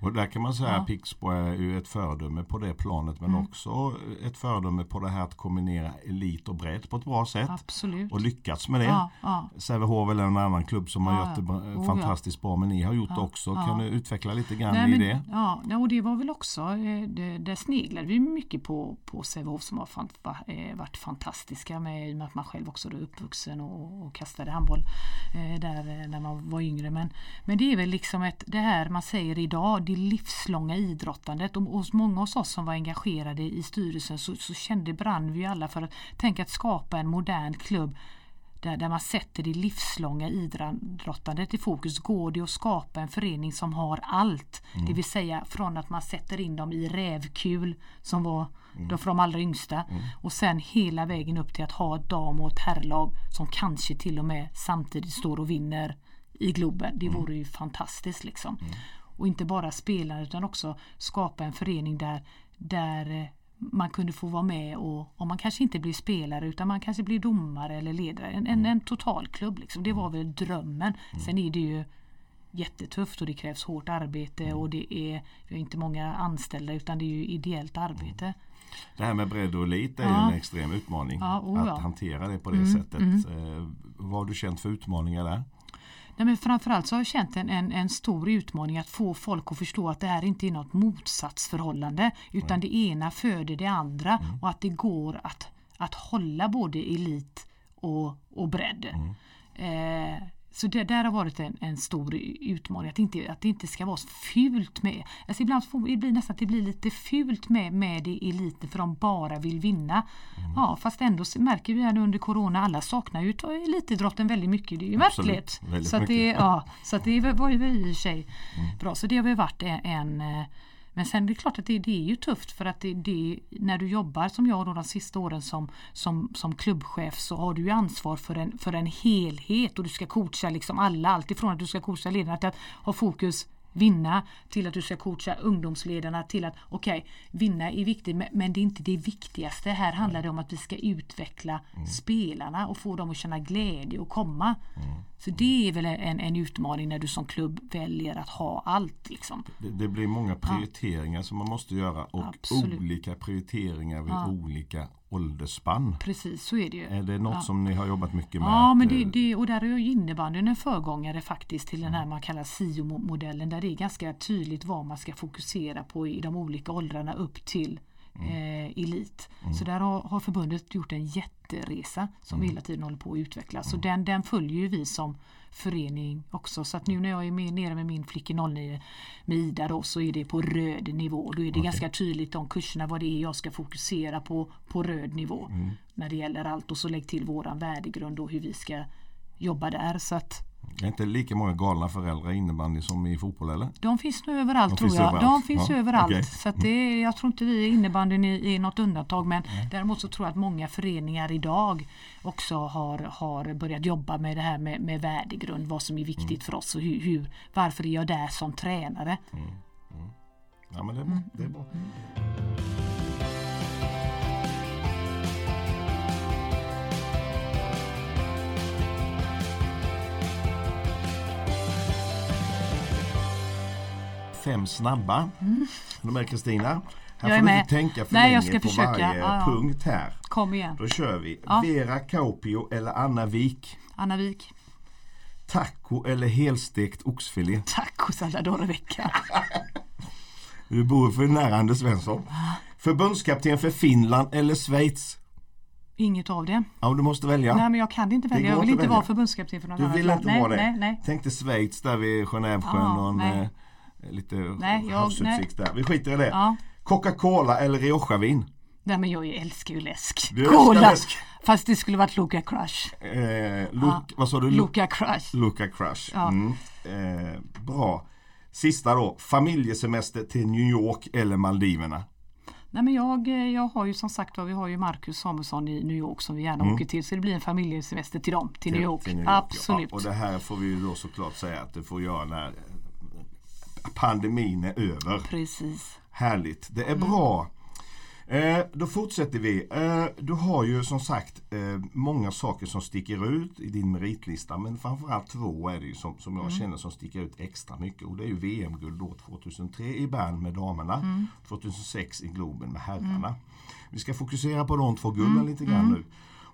Och där kan man säga Ja. Mm. att Pixbo är ju ett föredöme på det planet men också ett föredöme på det här att kombinera elit och bredd på ett bra sätt. absolut. Och lyckats med det. Ja, ja. Sävehof är en annan klubb som har Ja, gjort det ja. Oh, ja. fantastiskt bra men ni har gjort det Ja, också. ja. Kan du utveckla lite grann Nej, i men, det? Ja, ja, och det var väl också, eh, det, där sneglade vi mycket på, på Sävehof som har fan, eh, varit fantastiska med, i och med att man själv också är uppvuxen och, och kastade handboll eh, där eh, när man var yngre. Men, men det är väl liksom ett, det här man säger idag, det livslånga idrottandet. Och hos många hos oss som var engagerade i styrelsen så, så kände, brann vi alla för att tänka att skapa en modern klubb där, där man sätter det livslånga idrottandet i fokus går det att skapa en förening som har allt. Det vill säga från att man sätter in dem i rävkul som var då för de allra yngsta och sen hela vägen upp till att ha ett dam och ett herrlag som kanske till och med samtidigt står och vinner i Globen. Det vore ju fantastiskt liksom. Och inte bara spelare utan också skapa en förening där, där eh, man kunde få vara med och om man kanske inte blir spelare utan man kanske blir domare eller ledare. En, en, en totalklubb liksom. Det var väl drömmen. Sen är det ju jättetufft och det krävs hårt arbete och det är, vi har inte många anställda utan det är ju ideellt arbete. Det här med bredd och elit är Ja. en extrem utmaning. Ja, oh att hantera det på det Mm, sättet. mm. Eh, vad har du känt för utmaningar där? Nej, men framförallt så har jag känt en, en, en stor utmaning att få folk att förstå att det här inte är något motsatsförhållande utan det ena föder det andra och att det går att, att hålla både elit och, och bredd. Eh, så det där har varit en, en stor utmaning, att, inte, att det inte ska vara så fult med, alltså ibland får, det blir nästan att det blir lite fult med, med det eliten för de bara vill vinna. Ja fast ändå märker vi här under Corona, alla saknar ju elitidrotten väldigt mycket, det är ju Absolut, märkligt. Så att, det, mycket. ja, så att det var ju i och för sig bra, så det har varit en, en eh, men sen är det klart att det, det är ju tufft för att det, det, när du jobbar som jag då de sista åren som, som, som klubbchef så har du ju ansvar för en, för en helhet och du ska coacha liksom alla, alltifrån att du ska coacha ledarna till att ha fokus vinna till att du ska coacha ungdomsledarna till att okej, vinna är viktigt men, det är inte det viktigaste. Här handlar det om att vi ska utveckla spelarna och få dem att känna glädje och komma. Så det är väl en, en utmaning när du som klubb väljer att ha allt. Liksom. Det, det blir många prioriteringar som man måste göra och Absolut. olika prioriteringar vid Ja. olika åldersspann. Precis, så är det ju. Är det något Ja. som ni har jobbat mycket med? Ja, men det, eh, det, och där är ju innebandyn en föregångare faktiskt till den här man kallar SIO-modellen där det är ganska tydligt vad man ska fokusera på i de olika åldrarna upp till eh, elit. Så där har, har förbundet gjort en jätteresa som hela tiden håller på att utvecklas. Så den, den följer ju vi som förening också. Så att nu när jag är med, nere med min flicka 09 med Ida då, så är det på röd nivå. Då är det ganska tydligt de kurserna vad det är jag ska fokusera på på röd nivå. När det gäller allt och så lägg till våran värdegrund och hur vi ska jobba där. Så att Det är inte lika många galna föräldrar i innebandy som i fotboll eller? de finns nu överallt De tror jag. överallt. De finns Ja, överallt. okej. Så det, är- jag tror inte vi innebandyn är, är något undantag. Men däremot så tror jag att många föreningar idag också har, har börjat jobba med det här med, med värdegrund. Vad som är viktigt Mm. för oss och hur, hur, varför är jag där som tränare. Ja men det är Mm, bra. Det är bra. Fem snabba. Är du med Kristina? Här Mm. Jag får du inte tänka för Nej, länge på försöka. varje Ja, ja. punkt här. Kom igen. Då kör vi. Ja. Vera Kaupio eller Anna Wik. Anna Wik. Taco eller helstekt oxfilé. *laughs* Taco salvador vecka. *laughs* Du bor för nära Anders Svensson. Förbundskapten för Finland eller Schweiz? Inget av det. Ja, du måste välja. Nej men jag kan inte välja. Jag vill inte välja. vara förbundskapten för något Du annat vill land. inte nej, vara det? Nej, nej. Tänkte Schweiz där vid Genèvesjön Ja, eh, lite Nej, jag- havsutsikt där. Vi skiter i det. Ja. Coca-Cola eller Rioja-vin? Nej men jag älskar ju läsk. Du älskar läsk. Fast det skulle varit Luca Crush. Eh, Luke, Vad sa du? Lu- Luca Crush. Luca Crush. Ja. Mm. Eh, bra. Sista då. Familjesemester till New York eller Maldiverna? Nej men jag, eh, jag har ju som sagt vi har ju Marcus Samuelsson i New York som vi gärna åker till. Så det blir en familjesemester till dem, till New York. Mm. till New York, Absolut. Ja. Och det här får vi ju då såklart säga att det får göra när pandemin är över. Precis. Härligt, det är Mm. bra. Eh, då fortsätter vi. Eh, du har ju som sagt eh, många saker som sticker ut i din meritlista men framförallt två är det ju som, som jag Mm. känner som sticker ut extra mycket och det är ju VM-guld då 2003 i Bern med damerna, Mm. 2006 i Globen med herrarna. Vi ska fokusera på de två gulden Mm. lite grann nu.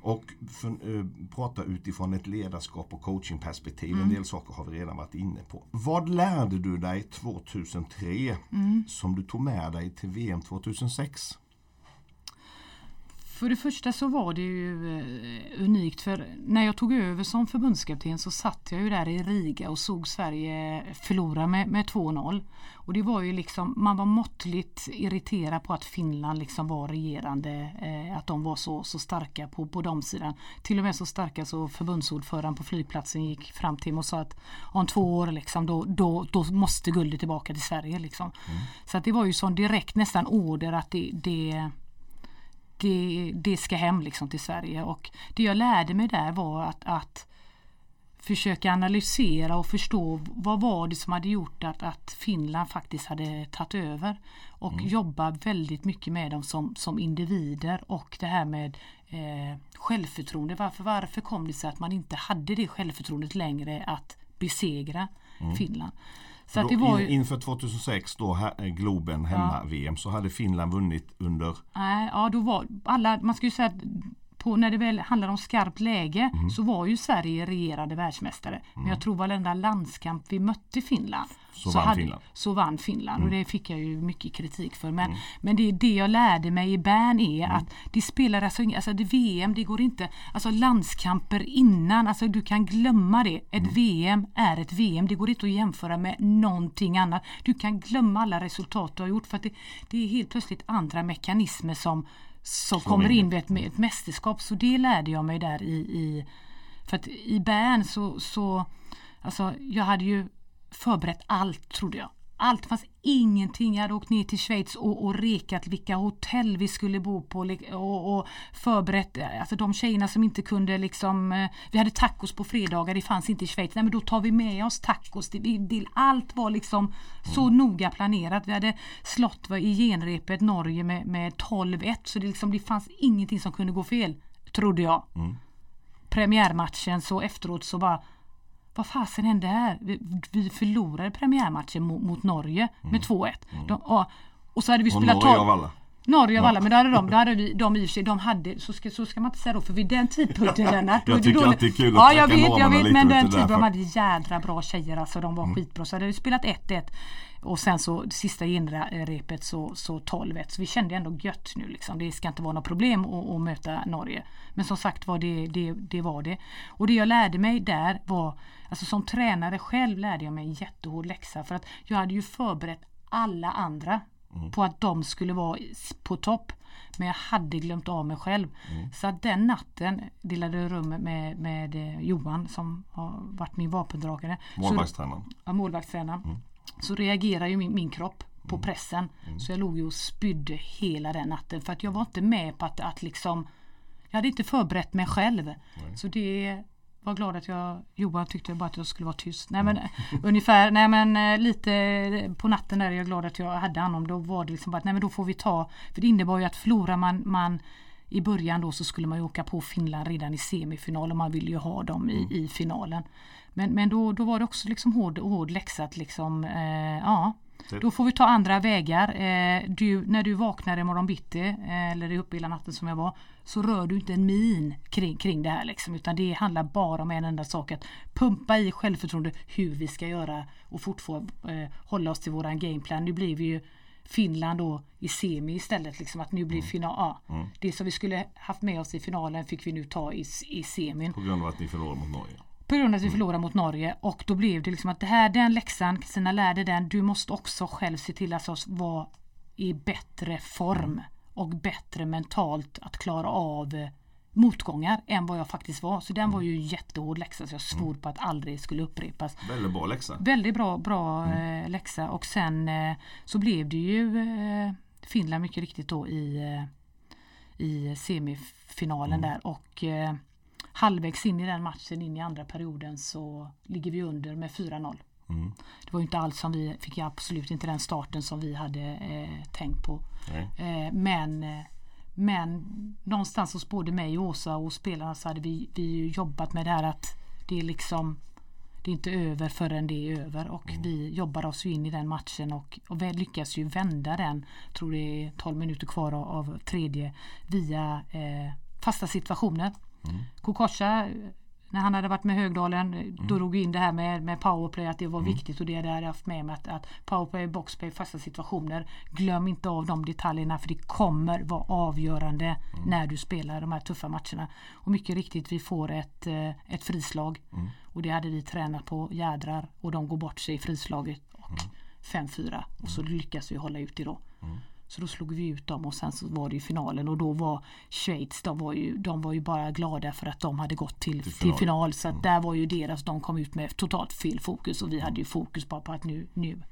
Och för, eh, prata utifrån ett ledarskap och coachingperspektiv. Mm. En del saker har vi redan varit inne på. Vad lärde du dig 2003 Mm. som du tog med dig till VM 2006? För det första så var det ju eh, unikt för när jag tog över som förbundskapten så satt jag ju där i Riga och såg Sverige förlora med, med 2-0. Och det var ju liksom, man var måttligt irriterad på att Finland liksom var regerande, eh, att de var så, så starka på, på de sidan. Till och med så starka så förbundsordföranden på flygplatsen gick fram till mig och sa att om två år liksom, då, då, då måste guldet tillbaka till Sverige. Liksom. Så att det var ju sån direkt nästan order att det, det det, det ska hem liksom till Sverige. Och det jag lärde mig där var att, att försöka analysera och förstå vad var det som hade gjort att, att Finland faktiskt hade tagit över. Och jobba väldigt mycket med dem som, som individer och det här med eh, självförtroende. Varför, varför kom det sig att man inte hade det självförtroendet längre att besegra Finland? Så att det Då var in, ju, inför 2006 då här, eh, Globen hemma-VM så hade Finland vunnit under Nej, ja då var alla, man ska ju säga att på, när det väl handlar om skarpt läge Mhm. så var ju Sverige regerande världsmästare. Men jag tror varenda landskamp vi mötte Finland Så vann Finland. Mm. Så vann Finland och det fick jag ju mycket kritik för. Men, men det, det jag lärde mig i Bern är Mm. att det spelar alltså alltså det VM det går inte, alltså landskamper innan, alltså du kan glömma det. Ett Mm. VM är ett VM, det går inte att jämföra med någonting annat. Du kan glömma alla resultat du har gjort för att det, det är helt plötsligt andra mekanismer som som kommer in. vid ett, med ett mästerskap. Så det lärde jag mig där i, i för att i Bern så, så alltså jag hade ju förberett allt trodde jag. Allt, det fanns ingenting. Jag hade åkt ner till Schweiz och, och rekat vilka hotell vi skulle bo på och, och förberett, alltså de tjejerna som inte kunde liksom, eh, vi hade tacos på fredagar, det fanns inte i Schweiz. Nej men då tar vi med oss tacos. Det, det, allt var liksom så noga planerat. Vi hade slått i genrepet Norge med, med 12-1 så det, liksom, det fanns ingenting som kunde gå fel, trodde jag. Premiärmatchen så efteråt så bara vad fasen hände här? Vi, vi förlorade premiärmatchen mot, mot Norge med 2-1. De, och, och så hade vi och spelat Norge 12 av alla. Norge av alla, men då hade de, *laughs* då hade vi, de i och för sig, de hade, så ska, så ska man inte säga då, för vid den tidpunkten *laughs* Lennart. Jag tycker att det är kul att Ja jag vet, jag vet, men den tiden de hade jädra bra tjejer alltså, de var skitbra. Så hade vi spelat 1-1 och sen så sista genrepet så, så 12-1. Så vi kände ändå gött nu liksom. Det ska inte vara något problem att, att möta Norge. Men som sagt var det, det, det var det. Och det jag lärde mig där var, alltså som tränare själv lärde jag mig en jättehård läxa. För att jag hade ju förberett alla andra på att de skulle vara på topp. Men jag hade glömt av mig själv. Så att den natten delade rum med, med eh, Johan som har varit min vapendrakare. Så- Målvaktstränaren. Ja, målvaktstränaren. Så reagerar ju min, min kropp på pressen. Så jag låg ju och spydde hela den natten. För att jag var inte med på att, att liksom Jag hade inte förberett mig själv. Så det var glad att jag Johan tyckte bara att jag skulle vara tyst. Nej men ungefär, nej men eh, lite på natten där är jag glad att jag hade honom. Då var det liksom bara att nej men då får vi ta För det innebar ju att förlorar man, man i början då så skulle man ju åka på Finland redan i semifinal och man ville ju ha dem i, i finalen. Men, men då, då var det också liksom hård, hård läxa att liksom, eh, ja. Då får vi ta andra vägar. Eh, du, när du vaknar imorgon bitti, eh, eller uppe hela natten som jag var, så rör du inte en min kring, kring det här liksom, utan det handlar bara om en enda sak, att pumpa i självförtroende hur vi ska göra och fortfarande eh, hålla oss till våran gameplan. Nu blir vi ju Finland då i semi istället. Liksom, att nu blir final, ja, Det som vi skulle haft med oss i finalen fick vi nu ta i, i semin. På grund av att ni förlorade mot Norge. På grund av att vi förlorade mot Norge och då blev det liksom att det här, den läxan, Kristina lärde den, du måste också själv se till att vara i bättre form och bättre mentalt att klara av eh, motgångar än vad jag faktiskt var. Så den var ju en jättehård läxa så jag svor på att aldrig skulle upprepas. Väldigt bra läxa. Väldigt bra, bra eh, läxa och sen eh, så blev det ju Finland mycket riktigt då i, i semifinalen där och halvvägs in i den matchen in i andra perioden så ligger vi under med 4-0. Mm. Det var ju inte alls som vi fick absolut inte den starten som vi hade eh, tänkt på. Eh, men, eh, men någonstans hos både mig och Åsa och spelarna så hade vi, vi jobbat med det här att det är liksom det är inte över förrän det är över och vi jobbar oss ju in i den matchen och, och vi lyckas ju vända den, tror det är 12 minuter kvar av, av tredje, via eh, fasta situationer. Kokosha när han hade varit med Högdalen då drog in det här med, med powerplay att det var viktigt och det hade jag haft med mig att, att powerplay, boxplay, fasta situationer. Glöm inte av de detaljerna för det kommer vara avgörande när du spelar de här tuffa matcherna. Och mycket riktigt vi får ett, eh, ett frislag. Och det hade vi tränat på jädrar och de går bort sig i frislaget och 5-4 och så lyckas vi hålla ut det då. Så då slog vi ut dem och sen så var det ju finalen och då var Schweiz, de var ju, de var ju bara glada för att de hade gått till, till final. final. Så att där var ju deras, de kom ut med totalt fel fokus och vi hade ju fokus bara på att nu, nu.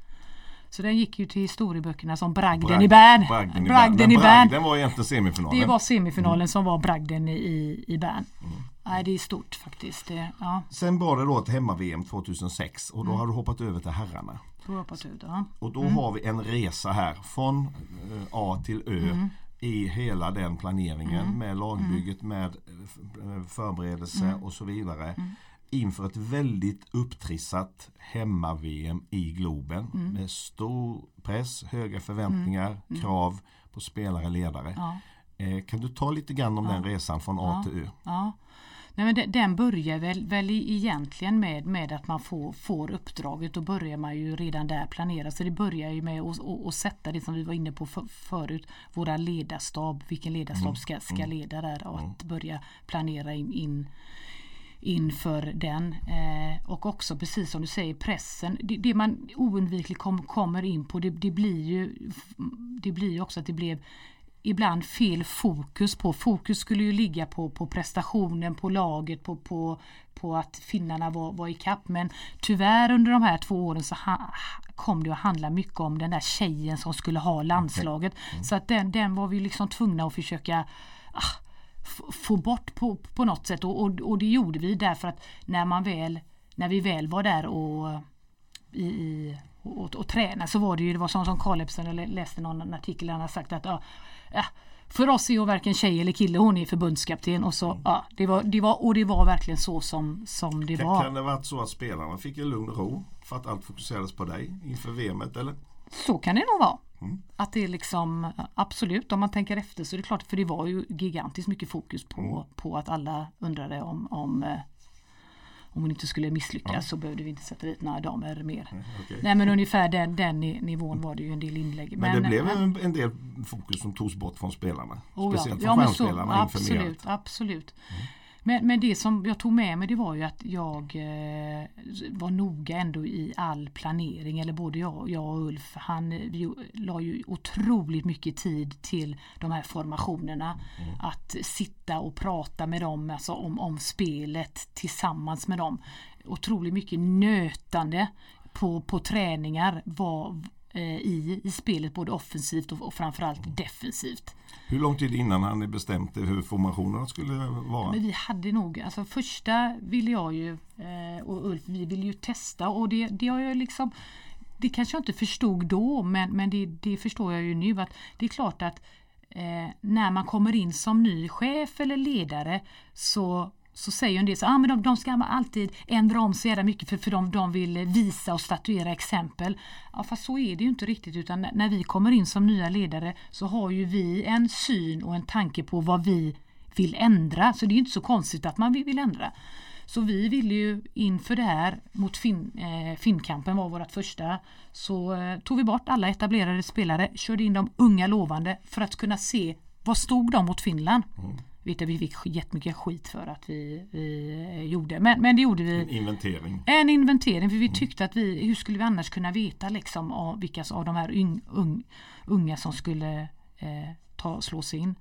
Så den gick ju till historieböckerna som bragden i Bern. Bragden i Bern. Bragden Men i Bern. Bragden var egentligen semifinalen. Det var semifinalen som var bragden i, i, i Bern. Mm. Nej, det är stort faktiskt. Det, ja, Sen var det då ett hemma-VM 2006 och då Mm. har du hoppat över till herrarna. Ja. Och då Mm. har vi en resa här från eh, A till Ö Mm. i hela den planeringen med lagbygget, med eh, förberedelse Mm. och så vidare. Inför ett väldigt upptrissat hemma-VM i Globen Mm. med stor press, höga förväntningar, krav på spelare, ledare. Ja. Eh, Kan du ta lite grann om den resan från A till Ö? Ja. Nej, men de- den börjar väl, väl egentligen med, med att man får, får uppdraget. Då börjar man ju redan där planera. Så det börjar ju med att, att sätta det som vi var inne på för, förut. Våra ledarstab, vilken ledarstab ska, ska leda där och att börja planera in, in inför den. Eh, och också precis som du säger pressen. Det, det man oundvikligt kom, kommer in på det, det blir ju det blir ju också att det blev ibland fel fokus på. Fokus skulle ju ligga på, på prestationen, på laget, på, på, på att finnarna var, var i kapp. Men tyvärr under de här två åren så ha, kom det att handla mycket om den där tjejen som skulle ha landslaget. Så att den, den var vi liksom tvungna att försöka ah, få bort på, på något sätt och, och, och det gjorde vi därför att när man väl när vi väl var där och i, i och, och, och träna så var det ju, det var som, som Karl Epstein, jag lä- läste någon artikel han har sagt att ja, ja, för oss är hon varken tjej eller kille, hon är förbundskapten och så, ja, det var, det var, och det var verkligen så som, som det Kan, var. kan det varit så att spelarna fick en lugn ro för att allt fokuserades på dig inför VMet eller? Så kan det nog vara. Mm. Att det är liksom absolut om man tänker efter så är det klart för det var ju gigantiskt mycket fokus på, Mm. på att alla undrade om, om eh, om hon inte skulle misslyckas Ja. så behövde vi inte sätta dit några damer mer. Okej. Nej men ungefär den, den ni- nivån var det ju en del inlägg. Men, det blev men- en, en del fokus som togs bort från spelarna. Oh, Speciellt ja. från ja, men stjärnspelarna inför Absolut, absolut. Men, men det som jag tog med mig det var ju att jag eh, var noga ändå i all planering. Eller både jag, jag och Ulf. Han eh, vi la ju otroligt mycket tid till de här formationerna. Att sitta och prata med dem alltså om, om spelet tillsammans med dem. Otroligt mycket nötande på, på träningar var eh, i, i spelet både offensivt och, och framförallt defensivt. Hur lång tid innan han bestämt hur formationerna skulle vara? Men vi hade nog, alltså första ville jag ju eh, och Ulf, vi ville ju testa och det, det har jag liksom Det kanske jag inte förstod då men, men det, det förstår jag ju nu att det är klart att eh, när man kommer in som ny chef eller ledare så så säger en del så ah, men de, de ska alltid ändra om så jävla mycket för, för de, de vill visa och statuera exempel. Ja, fast så är det ju inte riktigt utan när- vi kommer in som nya ledare så har ju vi en syn och en tanke på vad vi vill ändra. Så det är inte så konstigt att man vill, vill ändra. Så vi ville ju inför det här mot fin, eh, Finnkampen var vårt första så eh, tog vi bort alla etablerade spelare, körde in de unga lovande för att kunna se vad stod de mot Finland. Mm. Vet jag, vi fick jättemycket skit för att vi, vi eh, gjorde men, men det gjorde vi. En inventering. En inventering för vi tyckte att vi, hur skulle vi annars kunna veta liksom av vilka av de här unga som skulle eh, ta, slå sig in.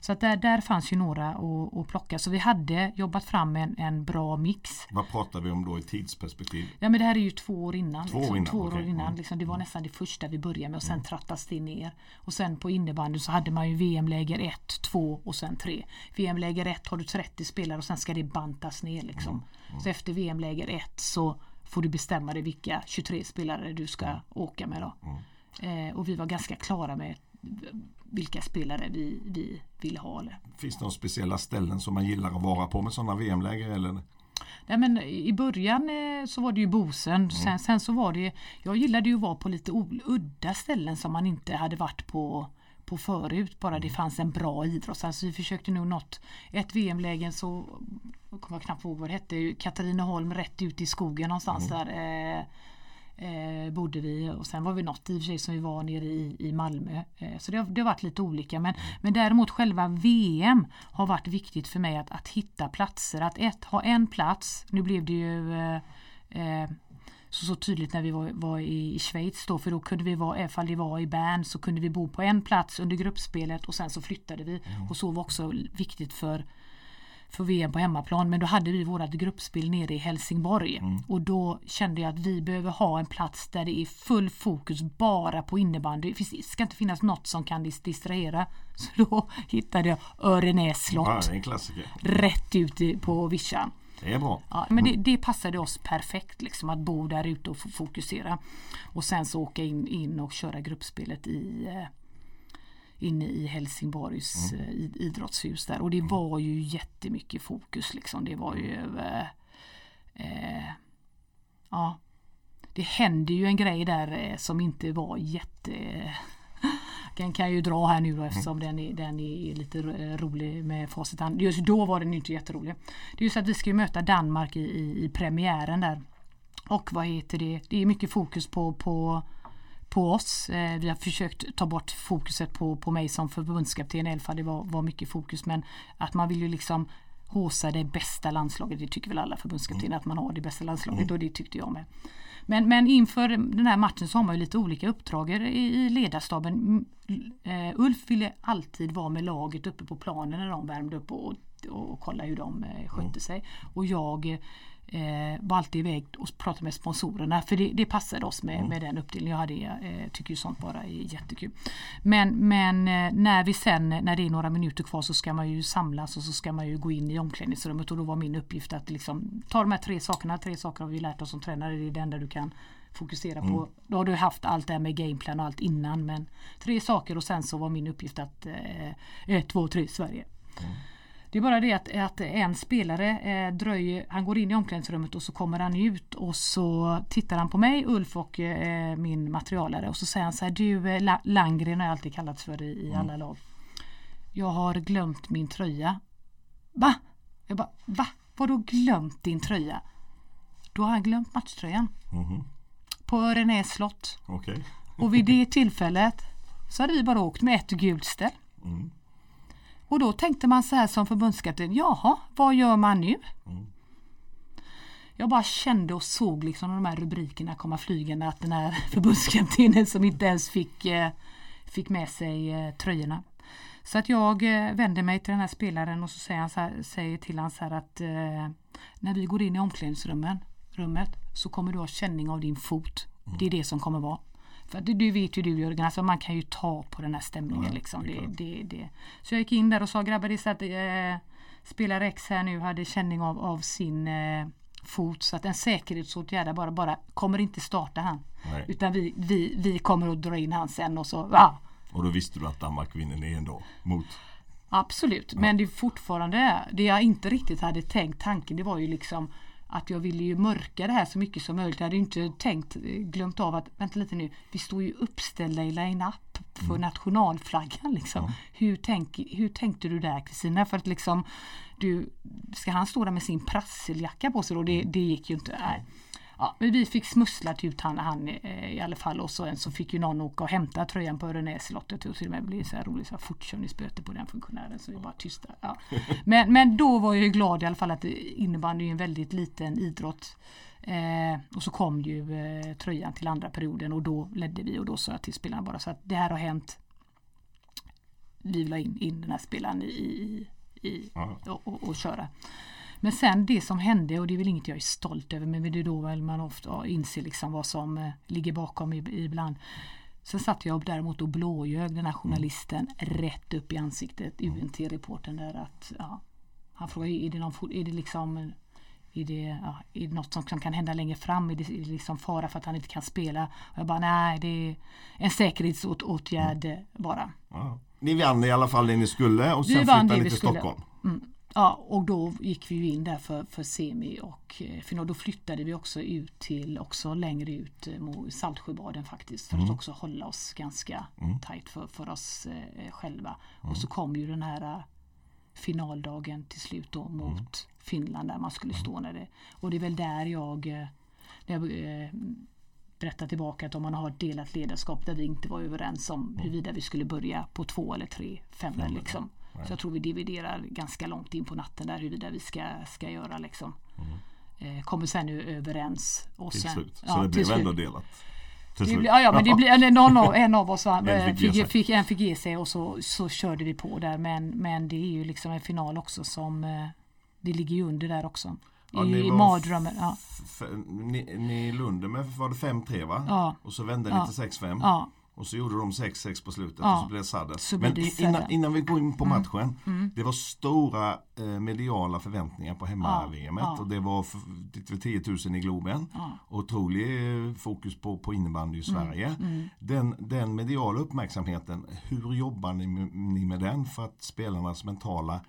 Så att där, där fanns ju några att, att plocka så vi hade jobbat fram en, en bra mix. Vad pratar vi om då i tidsperspektiv? Ja men det här är ju två år innan. Två år liksom, innan, två år okej. innan Mm. liksom, det var nästan det första vi började med och sen trattas det ner. Och sen på innebandy så hade man ju VM-läger 1, 2 och sen 3. VM-läger 1 har du 30 spelare och sen ska det bantas ner liksom. Så efter VM-läger 1 så får du bestämma dig vilka 23 spelare du ska åka med då. Eh, och vi var ganska klara med vilka spelare vi, vi ville ha. Eller. Finns det några speciella ställen som man gillar att vara på med sådana VM-läger? Eller? Nej, men I början eh, så var det ju Bosen. Sen, sen så var det Jag gillade ju att vara på lite udda ställen som man inte hade varit på på förut bara det fanns en bra idrott. Sen så vi försökte nog något ett VM-lägen så jag kommer knappt ihåg vad det hette Katrineholm rätt ut i skogen någonstans där eh, eh, bodde vi och sen var vi något i och för sig som vi var nere i, i Malmö. Eh, så det har, det har varit lite olika. Men, men däremot själva VM har varit viktigt för mig att, att hitta platser. Att ett, ha en plats, nu blev det ju eh, eh, så, så tydligt när vi var, var i, i Schweiz då. För då kunde vi vara, ifall det var i Bern så kunde vi bo på en plats under gruppspelet och sen så flyttade vi. Och så var också viktigt för för VM på hemmaplan men då hade vi vårat gruppspel nere i Helsingborg och då kände jag att vi behöver ha en plats där det är full fokus bara på innebandy. Det ska inte finnas något som kan dis- distrahera. *laughs* Så då hittade jag Örenäs slott Ja, rätt ut på vischan. Det är bra. Ja, men det, det passade oss perfekt liksom att bo där ute och fokusera. Och sen så åka in, in och köra gruppspelet i eh, inne i Helsingborgs eh, id- idrottshus där. Och det var ju jättemycket fokus liksom. Det var ju eh, eh, Ja Det hände ju en grej där eh, som inte var jätte *laughs* Den kan jag ju dra här nu då eftersom den, är, den är lite ro- rolig med facit. Just då var den inte jätterolig. Det är ju så att vi ska ju möta Danmark i, i, i premiären där. Och vad heter det? Det är mycket fokus på, på, på oss. Eh, vi har försökt ta bort fokuset på, på mig som förbundskapten i Elfa. Det var, var mycket fokus men att man vill ju liksom håsa det bästa landslaget. Det tycker väl alla förbundskaptener att man har det bästa landslaget och det tyckte jag med. Men, men inför den här matchen så har man ju lite olika uppdrag i, i ledarstaben. Mm, Eh, Ulf ville alltid vara med laget uppe på planen när de värmde upp och, och kolla hur de eh, skötte sig. Och jag eh, var alltid iväg och pratade med sponsorerna för det, det passade oss med, med den uppdelningen jag hade. Eh, tycker ju sånt bara är jättekul. Men, men eh, när vi sen, när det är några minuter kvar så ska man ju samlas och så ska man ju gå in i omklädningsrummet och då var min uppgift att liksom ta de här tre sakerna. Tre saker har vi lärt oss som tränare. Det är det enda du kan fokusera på. Då har du haft allt det här med gameplan och allt innan men tre saker och sen så var min uppgift att eh, ett, två, tre, Sverige. Det är bara det att, att en spelare eh, dröjer, han går in i omklädningsrummet och så kommer han ut och så tittar han på mig, Ulf och eh, min materialare och så säger han så här, du eh, La- Landgren har jag alltid kallats för i, i alla lag. Jag har glömt min tröja. Va? Jag bara, va? Vadå glömt din tröja? Då har han glömt matchtröjan. Mhm. På Renés slott. Okej. Och vid det *laughs* tillfället så hade vi bara åkt med ett gult ställ. Mm. Och då tänkte man så här som förbundskapten, jaha, vad gör man nu? Mm. Jag bara kände och såg liksom de här rubrikerna komma flygande att den här *laughs* förbundskaptenen som inte ens fick, eh, fick med sig eh, tröjorna. Så att jag eh, vänder mig till den här spelaren och så säger, han så här, säger till han så här att när vi går in i omklädningsrummet rummet, så kommer du ha känning av din fot. Det är det som kommer vara. För att du, vet ju du Jörgen, alltså man kan ju ta på den här stämningen. Ja, liksom. det det, det, det. Så jag gick in där och sa grabbar det är så att eh, spelare X här nu hade känning av, av sin eh, fot så att en säkerhetsåtgärd är bara, bara kommer inte starta han. Nej. Utan vi, vi, vi kommer att dra in han sen och så ja, Och då visste du att Danmark vinner ni ändå mot? Absolut, men det är fortfarande det jag inte riktigt hade tänkt tanken det var ju liksom att jag ville ju mörka det här så mycket som möjligt. Jag hade inte tänkt, glömt av att, vänta lite nu, vi står ju uppställda i line-up för nationalflaggan liksom. Hur, tänk, hur tänkte du där Kristina? För att liksom, du, ska han stå där med sin prasseljacka på sig då? Det, det gick ju inte. Nej. Ja, men vi fick smusslat ut han, han eh, i alla fall och så, en så fick ju någon åka och hämta tröjan på Örnäslottet och till och med blev så här roligt så fortkörningsböter på den funktionären så vi bara tysta. Ja. *laughs* Men, men då var jag ju glad i alla fall att innebandy är en väldigt liten idrott. Eh, och så kom ju eh, tröjan till andra perioden och då ledde vi och då sa jag till spelarna bara så att det här har hänt. Vi vill ha in, in den här spelaren i, i, i och, och, och köra. Men sen det som hände och det är väl inget jag är stolt över men det är då väl man ofta inser liksom vad som eh, ligger bakom ib- ibland. Sen satt jag däremot och blåljög den här journalisten rätt upp i ansiktet, UNT-reporten där att ja, han frågade är det, någon, är det liksom är det, ja, är det något som som kan hända längre fram? Är det, är det liksom fara för att han inte kan spela? Och jag bara nej, det är en säkerhetsåtgärd eh, bara. Ja. Ni vann i alla fall det ni skulle och sen flyttade ni till. Stockholm. Mm. Ja, och då gick vi ju in där för, för semi och eh, final. Då flyttade vi också ut till, också längre ut eh, mot Saltsjöbaden faktiskt. För att också hålla oss ganska tajt för, för oss eh, själva. Och så kom ju den här eh, finaldagen till slut då mot Finland där man skulle stå när det. Och det är väl där jag, eh, när jag eh, berättar tillbaka att om man har ett delat ledarskap där vi inte var överens om huruvida vi skulle börja på två eller tre femmor liksom. Så jag tror vi dividerar ganska långt in på natten där huruvida vi ska, ska göra liksom. Eh, kommer sen nu överens. Och Till sen, slut. ja, Så det till blev ändå delat. Det blir, ja, ja men det blir, eller någon av, en av oss *laughs* En fick ge fick, en fick ge sig och så, så körde vi på där men, men det är ju liksom en final också som eh, det ligger ju under där också. Ja, I, ni i mardrömmen. Ja, ni, ni Lunde med var det 5-3 va? Ja. Och så vände ni Ja. till 6-5. Ja, Och så gjorde de 6-6 på slutet Ja. och så blev det blev Men innan, innan vi går in på Mm. matchen. Det var stora eh, mediala förväntningar på hemma-VM. Ja. Och det var det var 10 000 i Globen. Ja. Otrolig eh, fokus på, på innebandy i Sverige. Mm. Den, den mediala uppmärksamheten, hur jobbar ni med, ni med den för att spelarnas mentala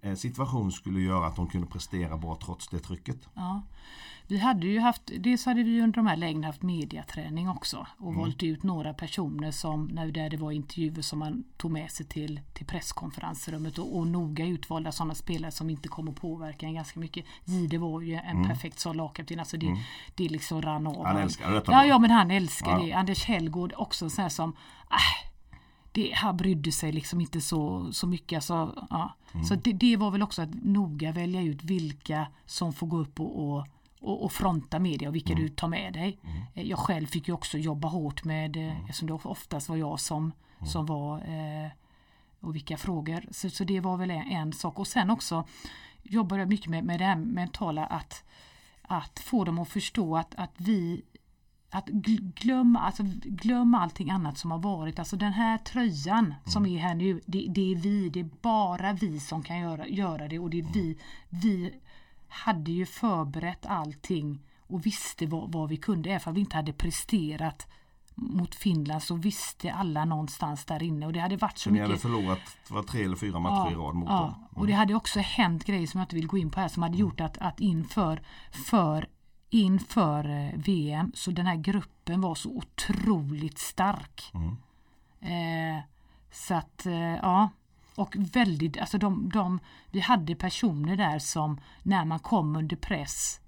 eh, situation skulle göra att de kunde prestera bra trots det trycket? Vi hade ju haft, dels hade vi under de här lägren haft mediaträning också och valt ut några personer som, när där det var intervjuer som man tog med sig till, till presskonferensrummet och, och noga utvalda sådana spelare som inte kommer påverka en ganska mycket. Gide var ju en perfekt sån lagkapten, alltså det, det liksom rann av. Han älskar detta Ja, ja men han älskar Ja. det. Anders Hellgård också så här som, äh, det, han brydde sig liksom inte så, så mycket. Alltså, ja. Så det, det var väl också att noga välja ut vilka som får gå upp och, och, och, och fronta media och vilka du tar med dig. Eh, Jag själv fick ju också jobba hårt med, mm. eftersom det oftast var jag som, som var eh, och vilka frågor. Så, så det var väl en, en sak. Och sen också jobbade jag mycket med, med det här mentala att, att få dem att förstå att, att vi att gl- glömma, alltså glöm allting annat som har varit. Alltså den här tröjan som är här nu, det, det är vi, det är bara vi som kan göra, göra det och det är vi. Vi hade ju förberett allting och visste vad, vad vi kunde. Även om vi inte hade presterat mot Finland så visste alla någonstans där inne. Och det hade varit så, Så ni mycket hade förlorat var tre eller fyra matcher i rad mot dem? och det hade också hänt grejer som jag inte vill gå in på här som hade gjort att, att inför för, inför eh, VM så den här gruppen var så otroligt stark. Eh, så att eh, ja och väldigt, alltså de, de, vi hade personer där som när man kom under press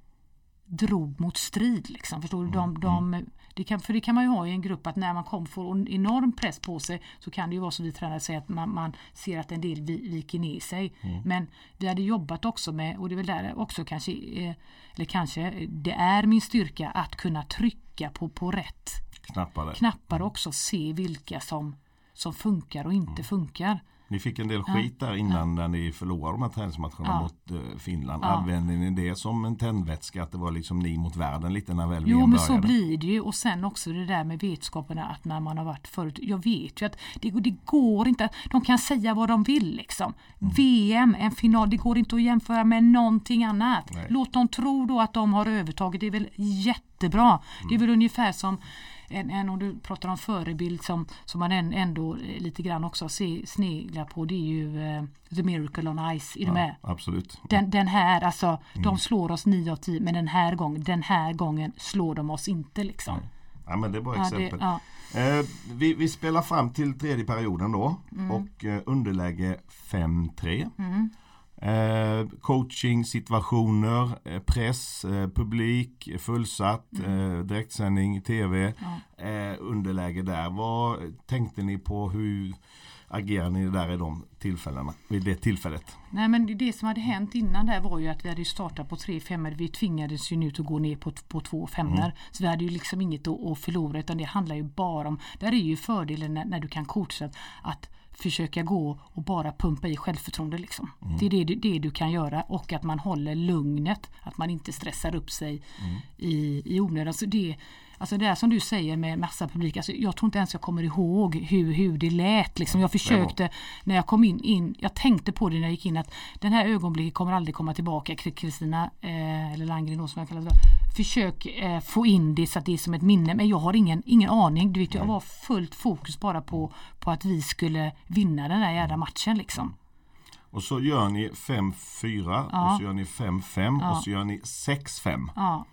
drog mot strid. Liksom, förstår du? De, de, det kan, för det kan man ju ha i en grupp att när man kom får en enorm press på sig så kan det ju vara så vi tränare säger att man, man ser att en del vi- viker ner sig. Men vi hade jobbat också med, och det är väl där också kanske, eh, eller kanske, det är min styrka att kunna trycka på, på rätt Knappar knappar och också se vilka som, som funkar och inte funkar. Ni fick en del skit där innan när ni förlorade de här träningsmatcherna Ja. mot eh, Finland. Ja. Använde ni det som en tändvätska att det var liksom ni mot världen lite när väl Jo men så blir det ju och sen också det där med vetskaperna att när man har varit förut. Jag vet ju att det, det går inte. De kan säga vad de vill liksom. Mm. VM, en final, det går inte att jämföra med någonting annat. Nej. Låt dem tro då att de har övertaget. Det är väl jättebra. Det är Mm. väl ungefär som en, en, om du pratar om förebild som, som man än- ändå eh, lite grann också se, sneglar på. Det är ju eh, The Miracle on Ice. Är du med? Absolut. Den, den här, alltså, Mm. de slår oss 9 av 10 men den här gången, den här gången slår de oss inte liksom. Ja men det är bra Ja, det, exempel. ja. Eh, vi, vi spelar fram till tredje perioden då Mm. och eh, underläge 5-3. Mm. Eh, coaching situationer, eh, press, eh, publik, fullsatt, Mm. eh, direktsändning, tv, eh, underläge där. Vad tänkte ni på? Hur agerade ni där i de tillfällena? Vid det tillfället? Nej men det, som hade hänt innan där var ju att vi hade startat på tre femmor. Vi tvingades ju nu att gå ner på, på två femmor. Mm. Så vi hade ju liksom inget att, att förlora utan det handlar ju bara om, där är ju fördelen när, när du kan coacha att, att försöka gå och bara pumpa i självförtroende liksom. Mm. Det är det, du- det du kan göra och att man håller lugnet. Att man inte stressar upp sig Mm. i, i onödan. Så det, alltså det är som du säger med massa publik. Alltså jag tror inte ens jag kommer ihåg hur, hur det lät. Liksom. Jag försökte när jag kom in, in, jag tänkte på det när jag gick in att den här ögonblicket kommer aldrig komma tillbaka. Kri- Kristina, eh, eller Landgren som jag kallar det Försök eh, få in det så att det är som ett minne. Men jag har ingen, ingen aning. Du vet, jag var fullt fokus bara på, på att vi skulle vinna den här jävla matchen liksom. Och så gör ni 5-4 Ja. och så gör ni 5-5 och så gör ni 6-5. Ja,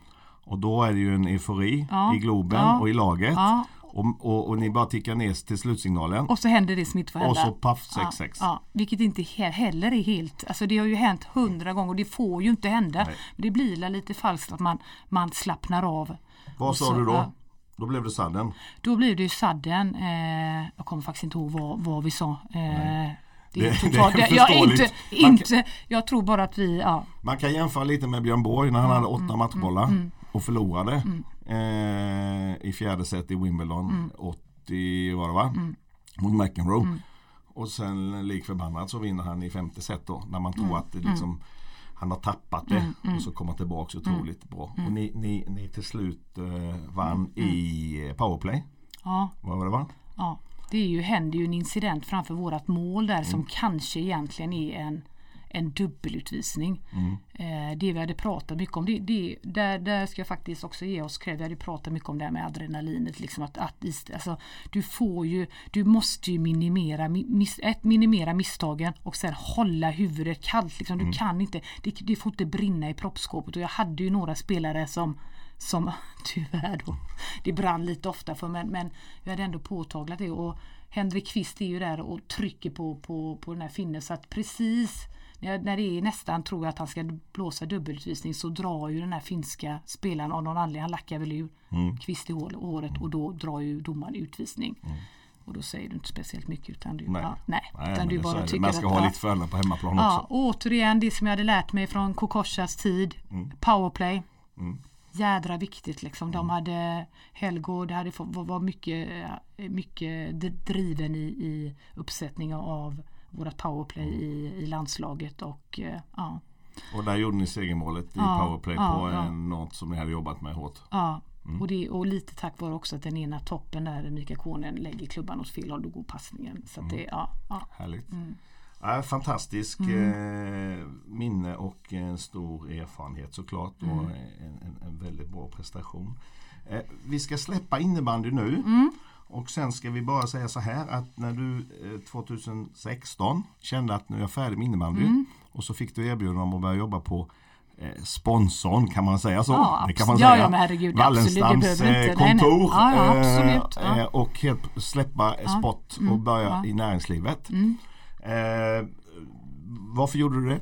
Och då är det ju en eufori Ja. i Globen Ja. och i laget. ja. Och, och, och ni bara tickar ner till slutsignalen. Och så händer det som inte får hända. Och så paff Ja, 6-6. ja, vilket inte he- heller är helt, alltså det har ju hänt hundra gånger och det får ju inte hända. Nej. Men det blir lite falskt att man, man slappnar av. Vad Och sa så, du då? Då blev det sadden. Då blir det ju sadden, eh, jag kommer faktiskt inte ihåg vad, vad vi sa. Eh, det är Det- totalt, det är det, jag, inte, jag tror bara att vi, ja, Man kan jämföra lite med Björn Borg när han hade åtta mm, matchbollar och förlorade eh, i fjärde set i Wimbledon Mm. 80 var det va? Mot McEnroe. Och sen lik förbannat så vinner han i femte set då när man tror Mm. att det liksom han har tappat det och så kommer tillbaks Mm. otroligt bra. Och ni, ni, ni till slut eh, vann i powerplay. ja, Vad var det va? ja. Det är ju, händer ju en incident framför vårat mål där som kanske egentligen är en, en dubbelutvisning. Eh, det vi hade pratat mycket om, det, det, där, där ska jag faktiskt också ge oss cred. Vi hade pratat mycket om det här med adrenalinet. Liksom att, att, alltså, du får ju, du måste ju minimera, mi- miss, ett, minimera misstagen och sen hålla huvudet kallt. Liksom. Du kan inte, det, det får inte brinna i proppskåpet. Och jag hade ju några spelare som som *laughs* tyvärr då, det brann lite ofta för men, men vi hade ändå påtaglat det och Henrik Kvist är ju där och trycker på, på, på den här finnen så att precis när, när det är nästan tror jag att han ska blåsa dubbelutvisning så drar ju den här finska spelaren av någon anledning, han lackar väl ur Kvist i hår- håret och då drar ju domaren utvisning. Och då säger du inte speciellt mycket utan du, Nej. ja, nej, Nej, utan du bara tycker Man ska att, ha lite fördelar på hemmaplan Ja, också. återigen det som jag hade lärt mig från Kokoschas tid. Powerplay. Jädra viktigt liksom. De hade Helgo, det hade var, mycket, eh, mycket driven i, i uppsättning av vårat powerplay i, i landslaget och eh, ja. Och där gjorde ni segermålet i Ja, powerplay ja, på ja. en, något som ni hade jobbat med hårt. ja. Och, det, och lite tack vare också att den ena toppen där Mikael Konen lägger klubban åt fel håll, då går passningen. Så att det, ja, ja. Härligt. Mm. Ja, fantastisk eh, minne och en stor erfarenhet såklart och Mm. en, en, en väldigt bra prestation. Eh, vi ska släppa innebandy nu. Mm. Och sen ska vi bara säga så här att när du eh, 2016 kände att nu är jag färdig med innebandy Mm. och så fick du erbjudande om att börja jobba på eh, sponsorn, kan man säga så? Ja, det kan man. Ja, säga. ja, men herregud, Wallenstams behöver eh, nej, nej. kontor Ja, ja, eh, absolut. Ja. eh, och helt släppa sport och Mm. börja Ja. i näringslivet. Mm. Eh, varför gjorde du det?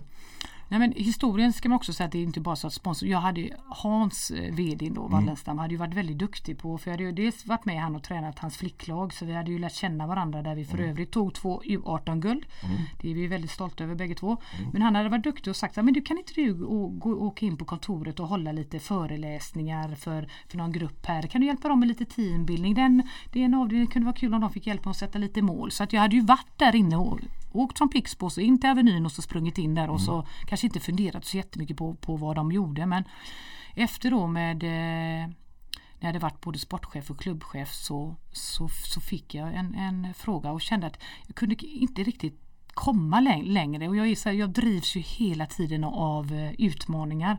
Nej, men historien ska man också säga att det är inte bara så att sponsor. Jag hade Hans eh, VD då, Wallenstam, hade ju varit väldigt duktig på. För jag hade ju dels varit med han och tränat hans flicklag. Så vi hade ju lärt känna varandra där vi för övrigt tog två U18-guld. Det är vi väldigt stolta över bägge två. Men han hade varit duktig och sagt att men du kan inte du gå, gå, åka in på kontoret och hålla lite föreläsningar för, för någon grupp här. Kan du hjälpa dem med lite teambildning? Den, det är en avdelning, det kunde vara kul om de fick hjälp med att sätta lite mål. Så att jag hade ju varit där inne och åkt från Pixbo så in till Avenyn och så sprungit in där och så kanske inte funderat så jättemycket på, på vad de gjorde. Men efter då med eh, när jag hade varit både sportchef och klubbchef så, så, så fick jag en, en fråga och kände att jag kunde inte riktigt komma läng- längre och jag, är så här, jag drivs ju hela tiden av eh, utmaningar.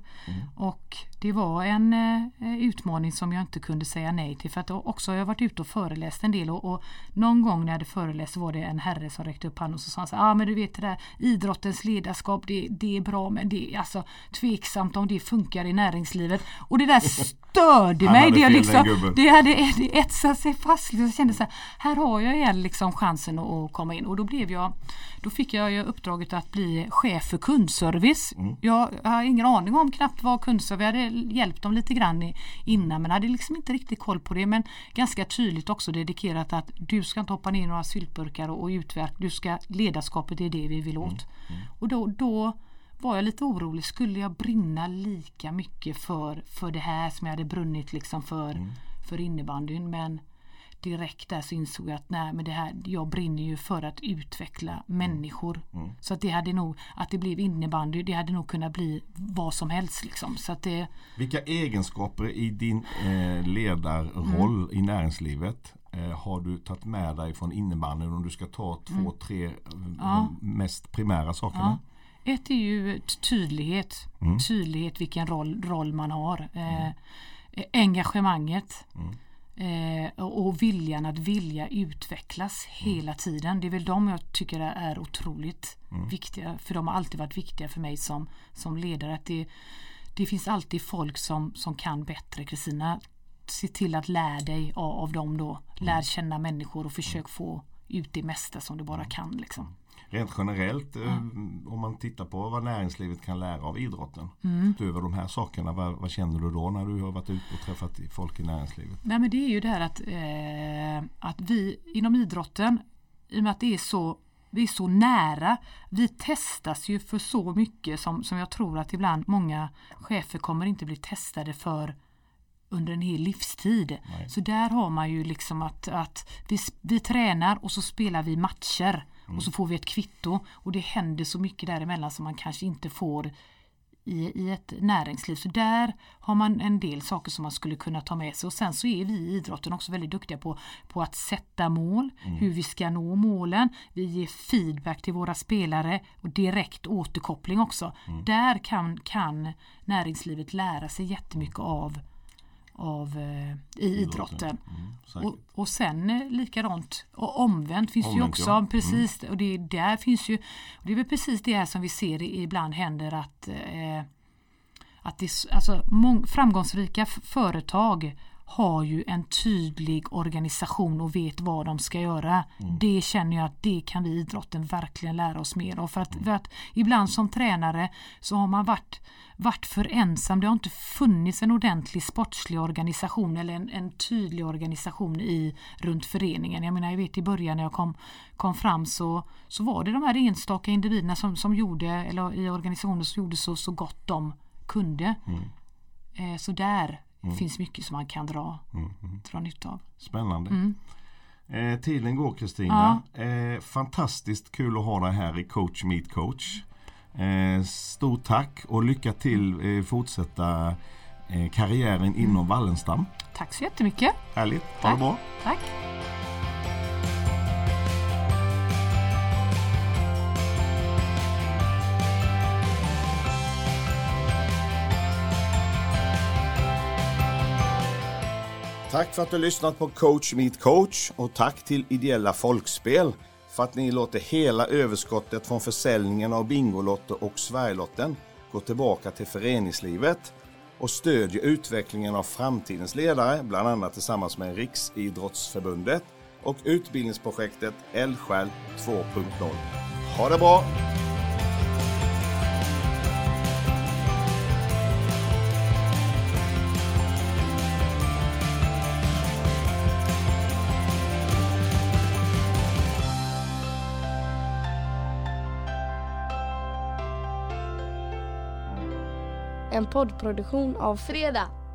Och det var en eh, utmaning som jag inte kunde säga nej till för att också har jag varit ute och föreläst en del och, och någon gång när jag hade föreläst var det en herre som räckte upp handen och så sa så ah, men du vet det där idrottens ledarskap det, det är bra men det är alltså tveksamt om det funkar i näringslivet och det där *laughs* störde mig. Det, jag liksom, det hade etsat sig fast. Jag kände så här, här har jag igen liksom chansen att, att komma in och då blev jag då fick jag ju uppdraget att bli chef för kundservice. Mm. Jag har ingen aning om knappt vad kundservice, jag hade hjälpt dem lite grann innan men hade liksom inte riktigt koll på det. Men ganska tydligt också dedikerat att du ska inte hoppa ner i några syltburkar och, och utverk, du ska ledarskapet är det vi vill åt. Och då, då var jag lite orolig, skulle jag brinna lika mycket för, för det här som jag hade brunnit liksom för, för innebandyn? Men direkt där så insåg jag att nej men det här, jag brinner ju för att utveckla människor. Så att det hade nog, att det blev innebandy, det hade nog kunnat bli vad som helst liksom. Så att det, Vilka egenskaper i din eh, ledarroll Mm. i näringslivet eh, har du tagit med dig från innebandyn om du ska ta två, tre eh, Mm. Ja. mest primära sakerna? Ja. Ett är ju tydlighet. Mm. Tydlighet vilken roll, roll man har. Eh, engagemanget. Mm. Eh, och viljan att vilja utvecklas hela tiden. Det är väl de jag tycker är, otroligt Mm. viktiga. För de har alltid varit viktiga för mig som, som ledare. Att det, det finns alltid folk som, som kan bättre. Kristina, se till att lära dig av, av dem då. Lär Mm. känna människor och försök få ut det mesta som du bara kan. Liksom. Rent generellt eh, om man tittar på vad näringslivet kan lära av idrotten. Mm. Utöver de här sakerna, vad, vad känner du då när du har varit ute och träffat folk i näringslivet? Nej men det är ju det här att, eh, att vi inom idrotten, i och med att det är så vi är så nära. Vi testas ju för så mycket som, som jag tror att ibland många chefer kommer inte bli testade för under en hel livstid. Nej. Så där har man ju liksom att, att vi, vi tränar och så spelar vi matcher och så får vi ett kvitto och det händer så mycket däremellan som man kanske inte får i, i ett näringsliv. Så där har man en del saker som man skulle kunna ta med sig. Och sen så är vi i idrotten också väldigt duktiga på, på att sätta mål, hur vi ska nå målen. Vi ger feedback till våra spelare och direkt återkoppling också. Där kan, kan näringslivet lära sig jättemycket av, av eh, i idrotten. Mm. Och, och sen eh, likadant och omvänt finns det ju Omvänt, också. ja. Mm. Precis, och det, där finns ju, och det är väl precis det här som vi ser ibland händer att, eh, att det, alltså, mång, framgångsrika företag har ju en tydlig organisation och vet vad de ska göra. Mm. Det känner jag att det kan vi i idrotten verkligen lära oss mer av. För att, för att ibland som tränare så har man varit, varit för ensam. Det har inte funnits en ordentlig sportslig organisation eller en, en tydlig organisation i, runt föreningen. Jag menar jag vet i början när jag kom, kom fram så, så var det de här enstaka individerna som, som gjorde, eller i organisationen som gjorde så, så gott de kunde. Eh, så där finns mycket som man kan dra, dra nytta av. Spännande. Mm. Eh, tiden går Kristina. Eh, fantastiskt kul att ha dig här i Coach Meet Coach. Eh, stort tack och lycka till eh, fortsätta karriären Mm. inom Wallenstam. Tack så jättemycket. Härligt, ha Tack. det bra. Tack. Tack för att du lyssnat på Coach Meet Coach och tack till Ideella Folkspel för att ni låter hela överskottet från försäljningen av Bingolotter och Sverigelotten gå tillbaka till föreningslivet och stödjer utvecklingen av framtidens ledare, bland annat tillsammans med Riksidrottsförbundet och utbildningsprojektet Eldsjäl 2.0. Ha det bra! En poddproduktion av Fredag.